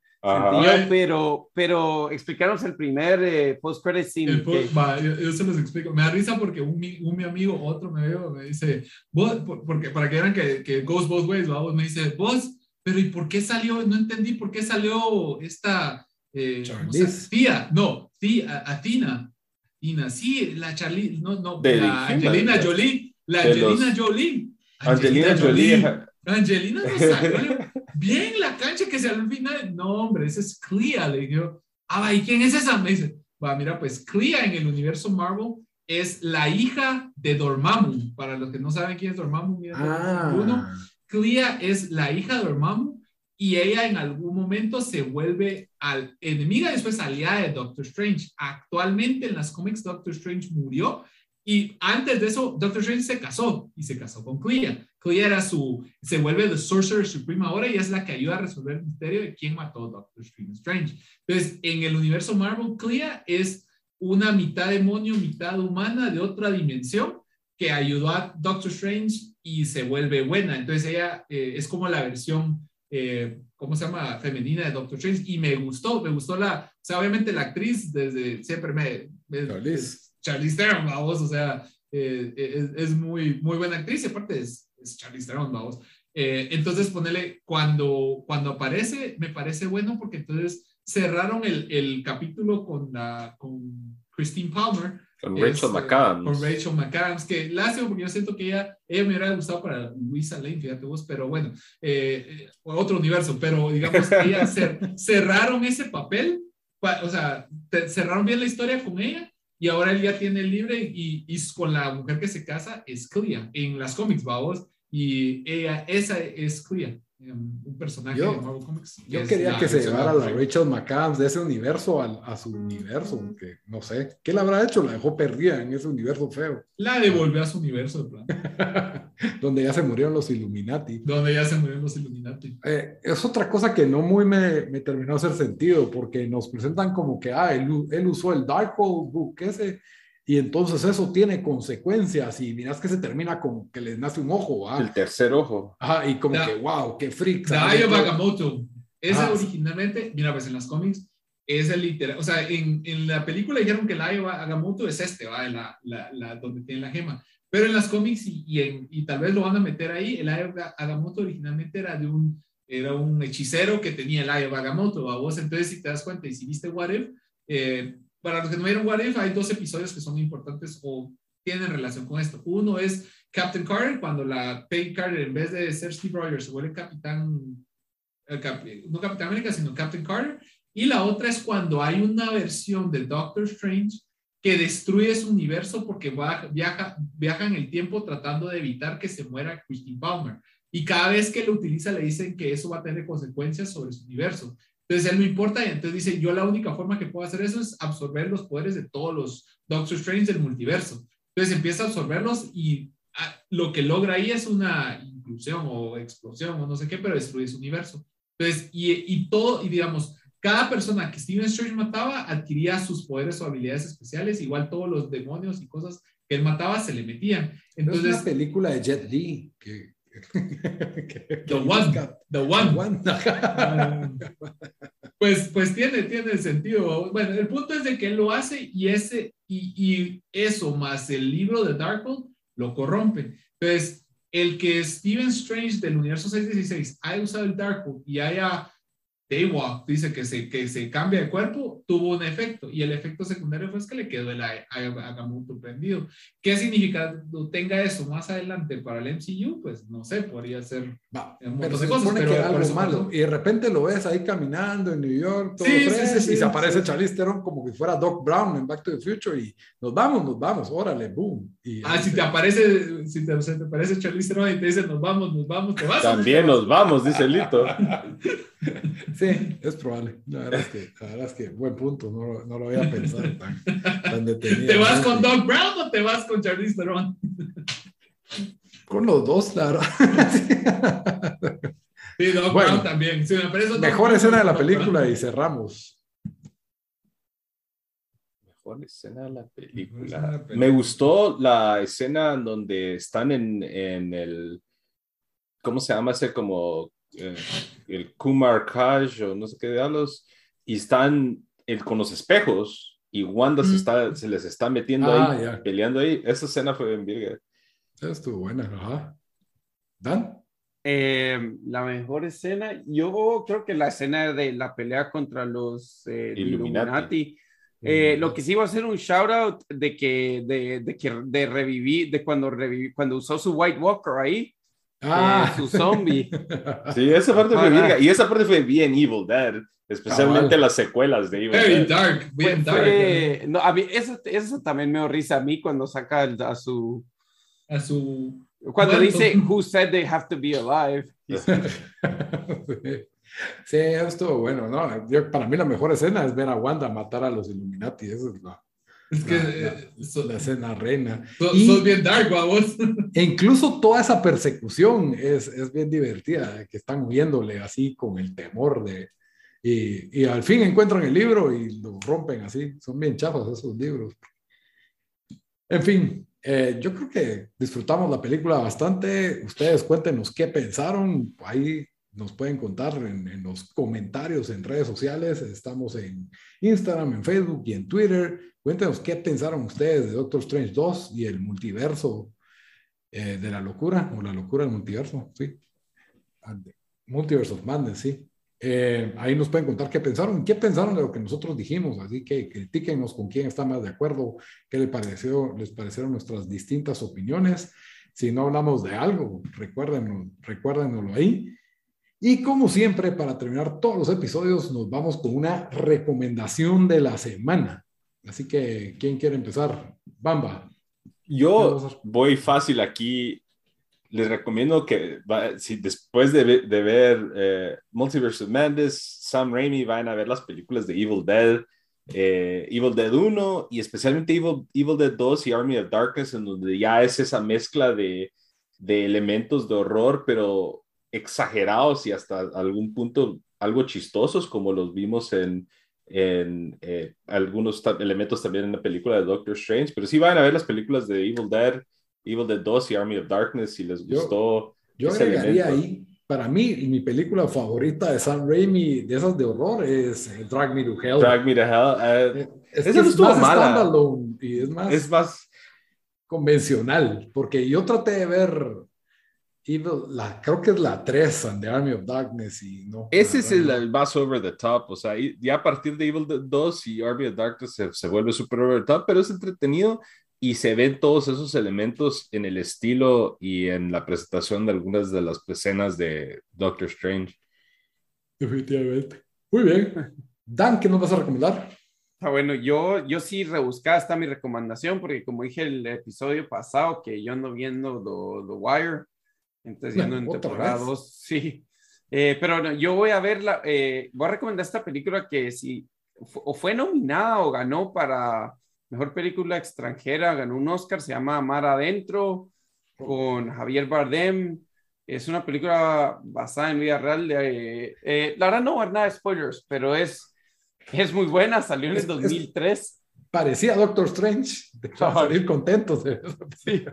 pero, pero explicaros el primer eh, post-credit scene. yo, se los explico. Me da risa porque un, un mi amigo, otro me, veo, me dice, vos, porque para que vean que, que goes both ways, me dice, vos, pero ¿y por qué salió? No entendí por qué salió esta eh, Tía, no, tía, Atina. Atina, sí, la Charlie, no, no, la Angelina Jolie, la Angelina Jolie. Angelina, Jolie. Angelina no salió bien la cancha que se al final. No, hombre, esa es Clea. Le digo, ah, ¿y quién es esa? Me dice, va, mira, pues Clea en el universo Marvel es la hija de Dormammu. Para los que no saben quién es Dormammu, mira, ah. uno. Clea es la hija de Dormammu y ella en algún momento se vuelve al, enemiga, después aliada de Doctor Strange. Actualmente en las cómics Doctor Strange murió y antes de eso Doctor Strange se casó y se casó con Clea. Clea era su, se vuelve The Sorcerer Supreme ahora y es la que ayuda a resolver el misterio de quién mató a Doctor Strange. Entonces, en el universo Marvel, Clea es una mitad demonio, mitad humana de otra dimensión que ayudó a Doctor Strange y se vuelve buena. Entonces ella eh, es como la versión eh, ¿cómo se llama? Femenina de Doctor Strange y me gustó, me gustó la, o sea, obviamente la actriz desde siempre me... Charlize. Charlize Theron, vamos, o sea, eh, es, es, muy, muy buena actriz y aparte es, es Charlize Theron, vamos. Eh, entonces, ponerle, cuando, cuando aparece, me parece bueno porque entonces cerraron el, el capítulo con, la, con Christine Palmer con Rachel este, McAdams. Con Rachel McAdams, que lástima porque yo siento que ella, ella me hubiera gustado para Luisa Lane, fíjate vos, pero bueno, eh, eh otro universo, pero digamos que ella cerraron ese papel, o sea, cerraron bien la historia con ella y ahora él ya tiene el libre y, y con la mujer que se casa es Clea en las cómics, vamos, y ella, esa es Clea un personaje yo, de Marvel Comics. Yo quería que se llevara a la Rachel McAdams de ese universo a, su universo, que no sé, ¿qué le habrá hecho? La dejó perdida en ese universo feo. La devolvió a su universo, Donde ya se murieron los Illuminati. Donde ya se murieron los Illuminati. Eh, es otra cosa que no muy me, me, terminó de hacer sentido, porque nos presentan como que, ah, él, él usó el Darkhold Book ese y entonces eso tiene consecuencias y miras que se termina con que le nace un ojo. El tercer ojo. Ajá, y como que, wow, qué freak. Dayo Bagamoto. Esa originalmente, mira, pues en las cómics es el literal, o sea, en, en la película dijeron que el Dayo Bagamoto es este, ¿va? La, la, la, donde tiene la gema. Pero en las cómics y, y, en, y tal vez lo van a meter ahí, el Dayo Agamotto originalmente era de un, era un hechicero que tenía el Dayo Bagamoto, ¿va? Vos entonces si te das cuenta y si viste What If, eh, para los que no vieron What hay dos episodios que son importantes o tienen relación con esto. Uno es Captain Carter, cuando la Peggy Carter, en vez de ser Steve Rogers, se vuelve capitán, no Capitán América, sino Captain Carter, Y la otra es cuando hay una versión de Doctor Strange que destruye su universo porque va, viaja, viaja en el tiempo tratando de evitar que se muera Christine Palmer. Y cada vez que lo utiliza le dicen que eso va a tener consecuencias sobre su universo. Entonces él no importa y entonces dice, yo la única forma que puedo hacer eso es absorber los poderes de todos los Doctor Strange del multiverso. Entonces empieza a absorberlos y ah, lo que logra ahí es una inclusión o explosión o no sé qué, pero destruye su universo. Entonces, y, y todo, y digamos, cada persona que Steven Strange mataba adquiría sus poderes o habilidades especiales, igual todos los demonios y cosas que él mataba se le metían. Entonces, es una película de Jet Li que the One, The One. pues, pues tiene, tiene sentido. Bueno, el punto es de que él lo hace y, ese, y, y eso más el libro de Darkhold lo corrompe. Entonces, el que Steven Strange del universo 616 haya usado el Darkhold y haya Daywalk dice que se, que se cambia de cuerpo, tuvo un efecto y el efecto secundario fue que le quedó el Agamotto prendido. ¿Qué significa tenga eso más adelante para el MCU? Pues no sé, podría ser un pero de cosas, pero que algo malo y de repente lo ves ahí caminando en New York, todo sí, sí, y se aparece Charlize Theron como que fuera Doc Brown en Back to the Future y nos vamos, nos vamos, órale, boom. Y, ah, si te aparece, si te, te aparece Charlize Theron y te dice nos vamos, nos vamos, te vas. También nos vamos, dice Lito. Sí, es probable. La verdad es que, la verdad es que buen punto, no, no lo había pensado tan, tan detenido. ¿Te vas con Doc Brown o te vas con Charlize Theron? Con los dos, la verdad. Sí, Doc Brown también. Sí, me mejor escena de la película y cerramos. Mejor escena de la película. Me gustó la escena donde están en, en el. ¿Cómo se llama ese como eh, el Kumar Kaj o no sé qué diablos, y están con los espejos y Wanda se, está, se les está metiendo ahí, ah, peleando ahí. Esa escena fue en virgen. Estuvo buena, ajá. ¿Dan? Eh, la mejor escena, yo creo que la escena de la pelea contra los eh, Illuminati. lo que sí va a ser un shout out de que de, de que de revivir de cuando reviví, cuando usó su White Walker ahí Ah. su zombie. Sí, esa parte fue bien. Y esa parte fue bien Evil Dead, especialmente las secuelas de Evil Very dark, bien dark. no, a mí, eso, eso, también me risa a mí cuando saca a su. A su. Cuando dice, Who said they have to be alive? sí, eso estuvo bueno, ¿no? para mí la mejor escena es ver a Wanda matar a los Illuminati. Eso es la, es que la, la, escena reina. Sos, bien dark, vamos. E incluso toda esa persecución es, es bien divertida, que están huyéndole así con el temor de... Y, y, al fin encuentran el libro y lo rompen así. Son bien chafas esos libros. En fin, eh, yo creo que disfrutamos la película bastante. Ustedes cuéntenos qué pensaron. Ahí nos pueden contar en, en, los comentarios en redes sociales. Estamos en Instagram, en Facebook y en Twitter. Cuéntenos qué pensaron ustedes de Doctor Strange 2 y el multiverso eh, de la locura, o la locura del multiverso, sí. Multiverse of Madness, sí. Eh, ahí nos pueden contar qué pensaron, qué pensaron de lo que nosotros dijimos, así que critíquenos con quién está más de acuerdo, qué les pareció, les parecieron nuestras distintas opiniones. Si no hablamos de algo, recuérdenlo, recuérdenlo ahí. Y como siempre, para terminar todos los episodios, nos vamos con una recomendación de la semana. Así que, ¿quién quiere empezar? Bamba. Yo voy fácil aquí. Les recomiendo que si después de, ver eh, Multiverse of Madness, Sam Raimi, vayan a ver las películas de Evil Dead, eh, Evil Dead 1 y especialmente Evil, Evil Dead 2 y Army of Darkness, en donde ya es esa mezcla de, de elementos de horror, pero exagerados y hasta algún punto algo chistosos, como los vimos en en eh, algunos elementos también en la película de Doctor Strange, pero sí van a ver las películas de Evil Dead, Evil Dead 2 y Army of Darkness si les gustó. Yo, agregaría ahí, para mí, mi película favorita de Sam Raimi, de esas de horror, es eh, Drag Me to Hell. Drag Me to Hell. Eh, es, esa no estuvo mala. Y es más, es más convencional, porque yo traté de ver la, creo que es la 3 and the Army of Darkness y no. Ese es el, más over the top, o sea, ya a partir de Evil 2 y Army of Darkness se, se vuelve super over the top, pero es entretenido y se ven todos esos elementos en el estilo y en la presentación de algunas de las escenas de Doctor Strange. Definitivamente. Muy bien. Dan, ¿qué nos vas a recomendar? Ah, bueno, yo, yo sí rebuscaba está mi recomendación, porque como dije el episodio pasado, que yo ando viendo The, Wire, entonces ya no en temporada 2, sí. Eh, pero yo voy a verla, eh, voy a recomendar esta película que si o fue nominada o ganó para mejor película extranjera, ganó un Oscar, se llama Mar Adentro, con Javier Bardem. Es una película basada en vida real. De, eh, la verdad no va nada de spoilers, pero es, es muy buena, salió en el 2003. parecía Doctor Strange, de salir contentos. sí.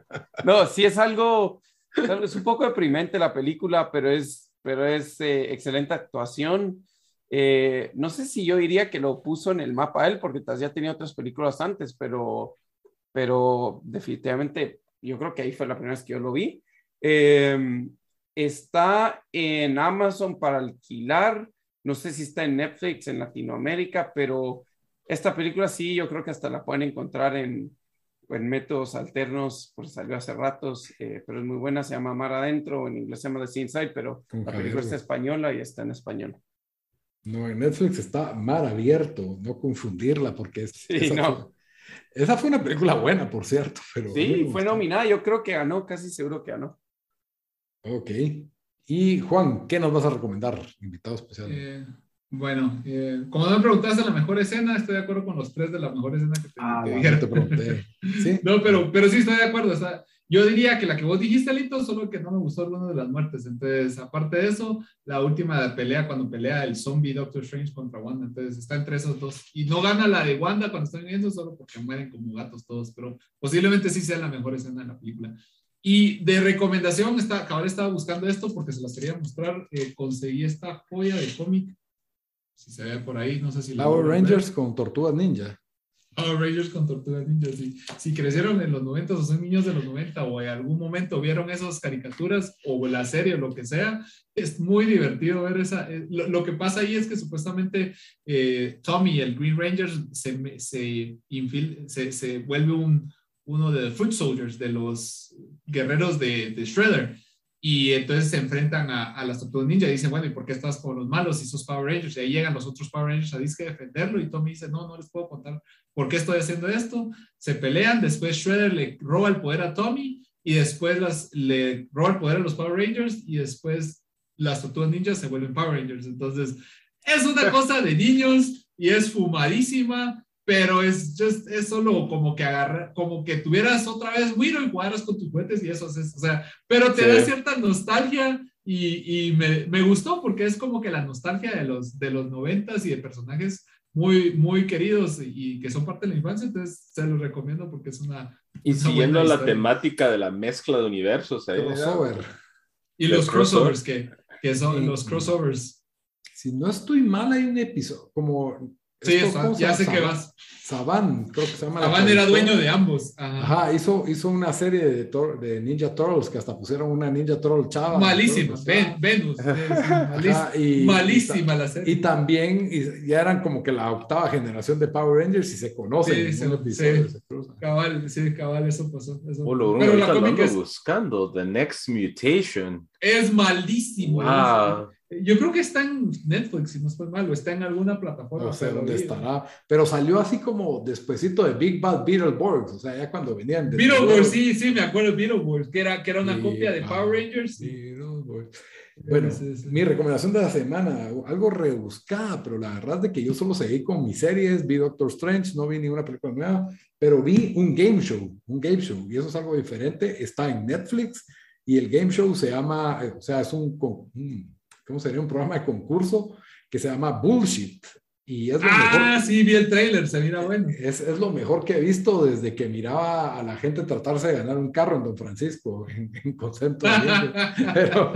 No, sí es algo, es un poco deprimente la película, pero es, pero es eh, excelente actuación. Eh, no sé si yo diría que lo puso en el mapa él, porque ya tenía otras películas antes, pero, pero definitivamente yo creo que ahí fue la primera vez que yo lo vi. Em, está en Amazon para alquilar, no sé si está en Netflix en Latinoamérica, pero esta película sí, yo creo que hasta la pueden encontrar en, en métodos alternos, porque salió hace ratos, eh, pero es muy buena, se llama Mar Adentro, en inglés se llama The Inside, pero la película está española y está en español. No, en Netflix está mar abierto, no confundirla porque es, esa, fue, una película buena, por cierto. Pero sí, fue nominada, yo creo que ganó, casi seguro que ganó. Ok. Y Juan, ¿qué nos vas a recomendar, invitado especial? Eh, bueno, eh, como me preguntaste la mejor escena, estoy de acuerdo con los tres de la mejor escena que te, ah, te pregunté. ¿Sí? No, pero, pero sí estoy de acuerdo. O sea, yo diría que la que vos dijiste, Lito, solo que no me gustó alguna de las muertes. Entonces, aparte de eso, la última pelea, cuando pelea el zombie Doctor Strange contra Wanda. Entonces, está entre esos dos. Y no gana la de Wanda cuando están viendo, solo porque mueren como gatos todos. Pero posiblemente sí sea la mejor escena de la película. Y de recomendación, está, cabal estaba buscando esto porque se las quería mostrar. Eh, conseguí esta joya de cómic. Si se ve por ahí, no sé si... Power Rangers con Tortugas Ninja. Power Rangers con Tortugas Ninja, sí. Si crecieron en los 90 o son niños de los 90 o en algún momento vieron esas caricaturas o la serie o lo que sea, es muy divertido ver esa. Eh, lo, que pasa ahí es que supuestamente eh, Tommy, el Green Ranger, se, se, se, se vuelve un, uno de los Foot Soldiers, de los guerreros de, de Shredder. Y entonces se enfrentan a, las tortugas ninja y dicen, bueno, ¿y por qué estás con los malos y sos Power Rangers? Y ahí llegan los otros Power Rangers a disque defenderlo y Tommy dice, no, no les puedo contar por qué estoy haciendo esto. Se pelean, después Shredder le roba el poder a Tommy y después las, le roba el poder a los Power Rangers y después las tortugas ninjas se vuelven Power Rangers. Entonces, es una cosa de niños y es fumadísima pero es, just, es solo como que agarrar, como que tuvieras otra vez Wiro y jugaras con tus juguetes y eso es, o sea, pero te da cierta nostalgia y, y me, me, gustó porque es como que la nostalgia de los, de los noventas y de personajes muy, muy queridos y, que son parte de la infancia, entonces se los recomiendo porque es una... Y siguiendo la temática de la mezcla de universos. ¿eh? Crossover. Y los crossovers, que, que son los crossovers. Si no estoy mal, hay un episodio, como Sí, ya sé que vas. Saban, creo que se llama. Saban era dueño de ambos. Ajá, hizo, hizo una serie de, de, Ninja Turtles que hasta pusieron una Ninja Turtle chava. Malísima, Venus. malísima la serie. Y también ya eran como que la octava generación de Power Rangers y se conocen. Sí, sí, cabal, sí, cabal, eso pasó. Eso. Pero la cómica es... buscando The Next Mutation. Es malísimo. Wow. Yo creo que está en Netflix, si no estoy mal, o está en alguna plataforma. No sé dónde estará, pero salió así como despuespuesito de Big Bad Beetleborgs, o sea, ya cuando venían de... Beetleborgs, sí, sí, me acuerdo de Beetleborgs, que era, que era una copia de Power Rangers. Bueno, mi recomendación de la semana, algo rebuscada, pero la verdad es de que yo solo seguí con mis series, vi Doctor Strange, no vi ninguna película nueva, pero vi un game show, un game show, y eso es algo diferente, está en Netflix, y el game show se llama, eh, o sea, es un ¿cómo sería? Un programa de concurso que se llama Bullshit. Y es lo ah, sí, vi el trailer, se mira bueno. Es, es, lo mejor que he visto desde que miraba a la gente tratarse de ganar un carro en Don Francisco, en, en pero,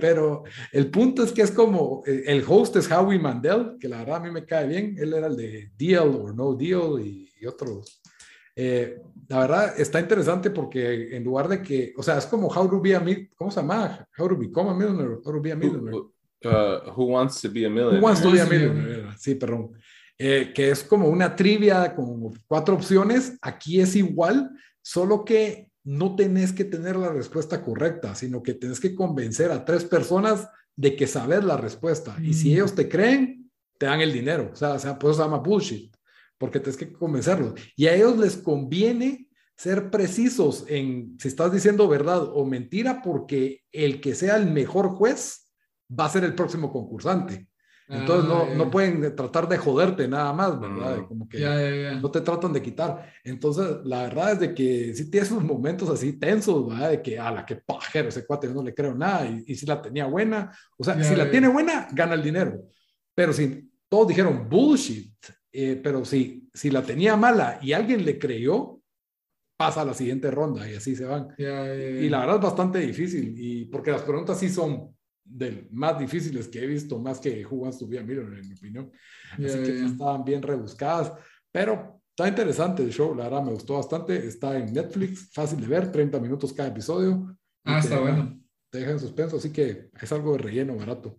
pero el punto es que es como, eh, el host es Howie Mandel, que la verdad a mí me cae bien, él era el de Deal or No Deal y, otros. Eh, la verdad está interesante porque en lugar de que, o sea, es como How to be a ¿cómo se llama? How to become a millionaire, How to be a millionaire. Uh, who Wants to Be a Millionaire. Who Wants to Be a Millionaire, sí, perdón. Eh, que es como una trivia con cuatro opciones. Aquí es igual, solo que no tenés que tener la respuesta correcta, sino que tenés que convencer a tres personas de que sabes la respuesta. Y si mm. ellos te creen, te dan el dinero. O sea, o sea por eso se llama bullshit, porque tienes que convencerlos. Y a ellos les conviene ser precisos en si estás diciendo verdad o mentira, porque el que sea el mejor juez va a ser el próximo concursante. Entonces no, no, pueden tratar de joderte nada más, ¿verdad? Mm. Como que no te tratan de quitar. Entonces, la verdad es de que sí tiene esos momentos así tensos, ¿verdad? De que a la que pajero, ese cuate no le creo nada. Y, si la tenía buena, o sea, si la tiene buena, gana el dinero. Pero si todos dijeron bullshit, eh, pero si, si la tenía mala y alguien le creyó, pasa a la siguiente ronda y así se van. y la verdad es bastante difícil, y porque las preguntas sí son del más difíciles que he visto, más que Jugas tu vida, Miller, en mi opinión. Así que estaban bien rebuscadas, pero está interesante el show, la verdad me gustó bastante. Está en Netflix, fácil de ver, 30 minutos cada episodio. Ah, está bueno. Te deja en suspenso, así que es algo de relleno barato.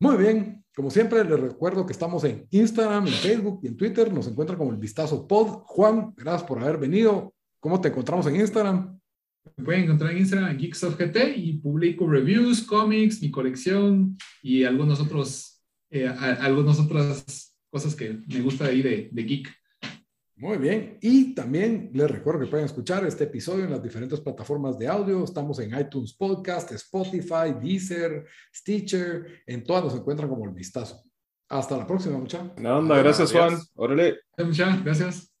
Muy bien, como siempre les recuerdo que estamos en Instagram, en Facebook y en Twitter. Nos encuentran como el Vistazo Pod. Juan, gracias por haber venido. ¿Cómo te encontramos en Instagram? Me pueden encontrar en Instagram en Geeks of GT y publico reviews, cómics, mi colección y algunos otros, eh, algunas otras cosas que me gusta ahí de, de geek. Muy bien. Y también les recuerdo que pueden escuchar este episodio en las diferentes plataformas de audio. Estamos en iTunes Podcast, Spotify, Deezer, Stitcher. En todas nos encuentran como el vistazo. Hasta la próxima, muchachos. No, gracias, Juan. Órale. Muchas gracias.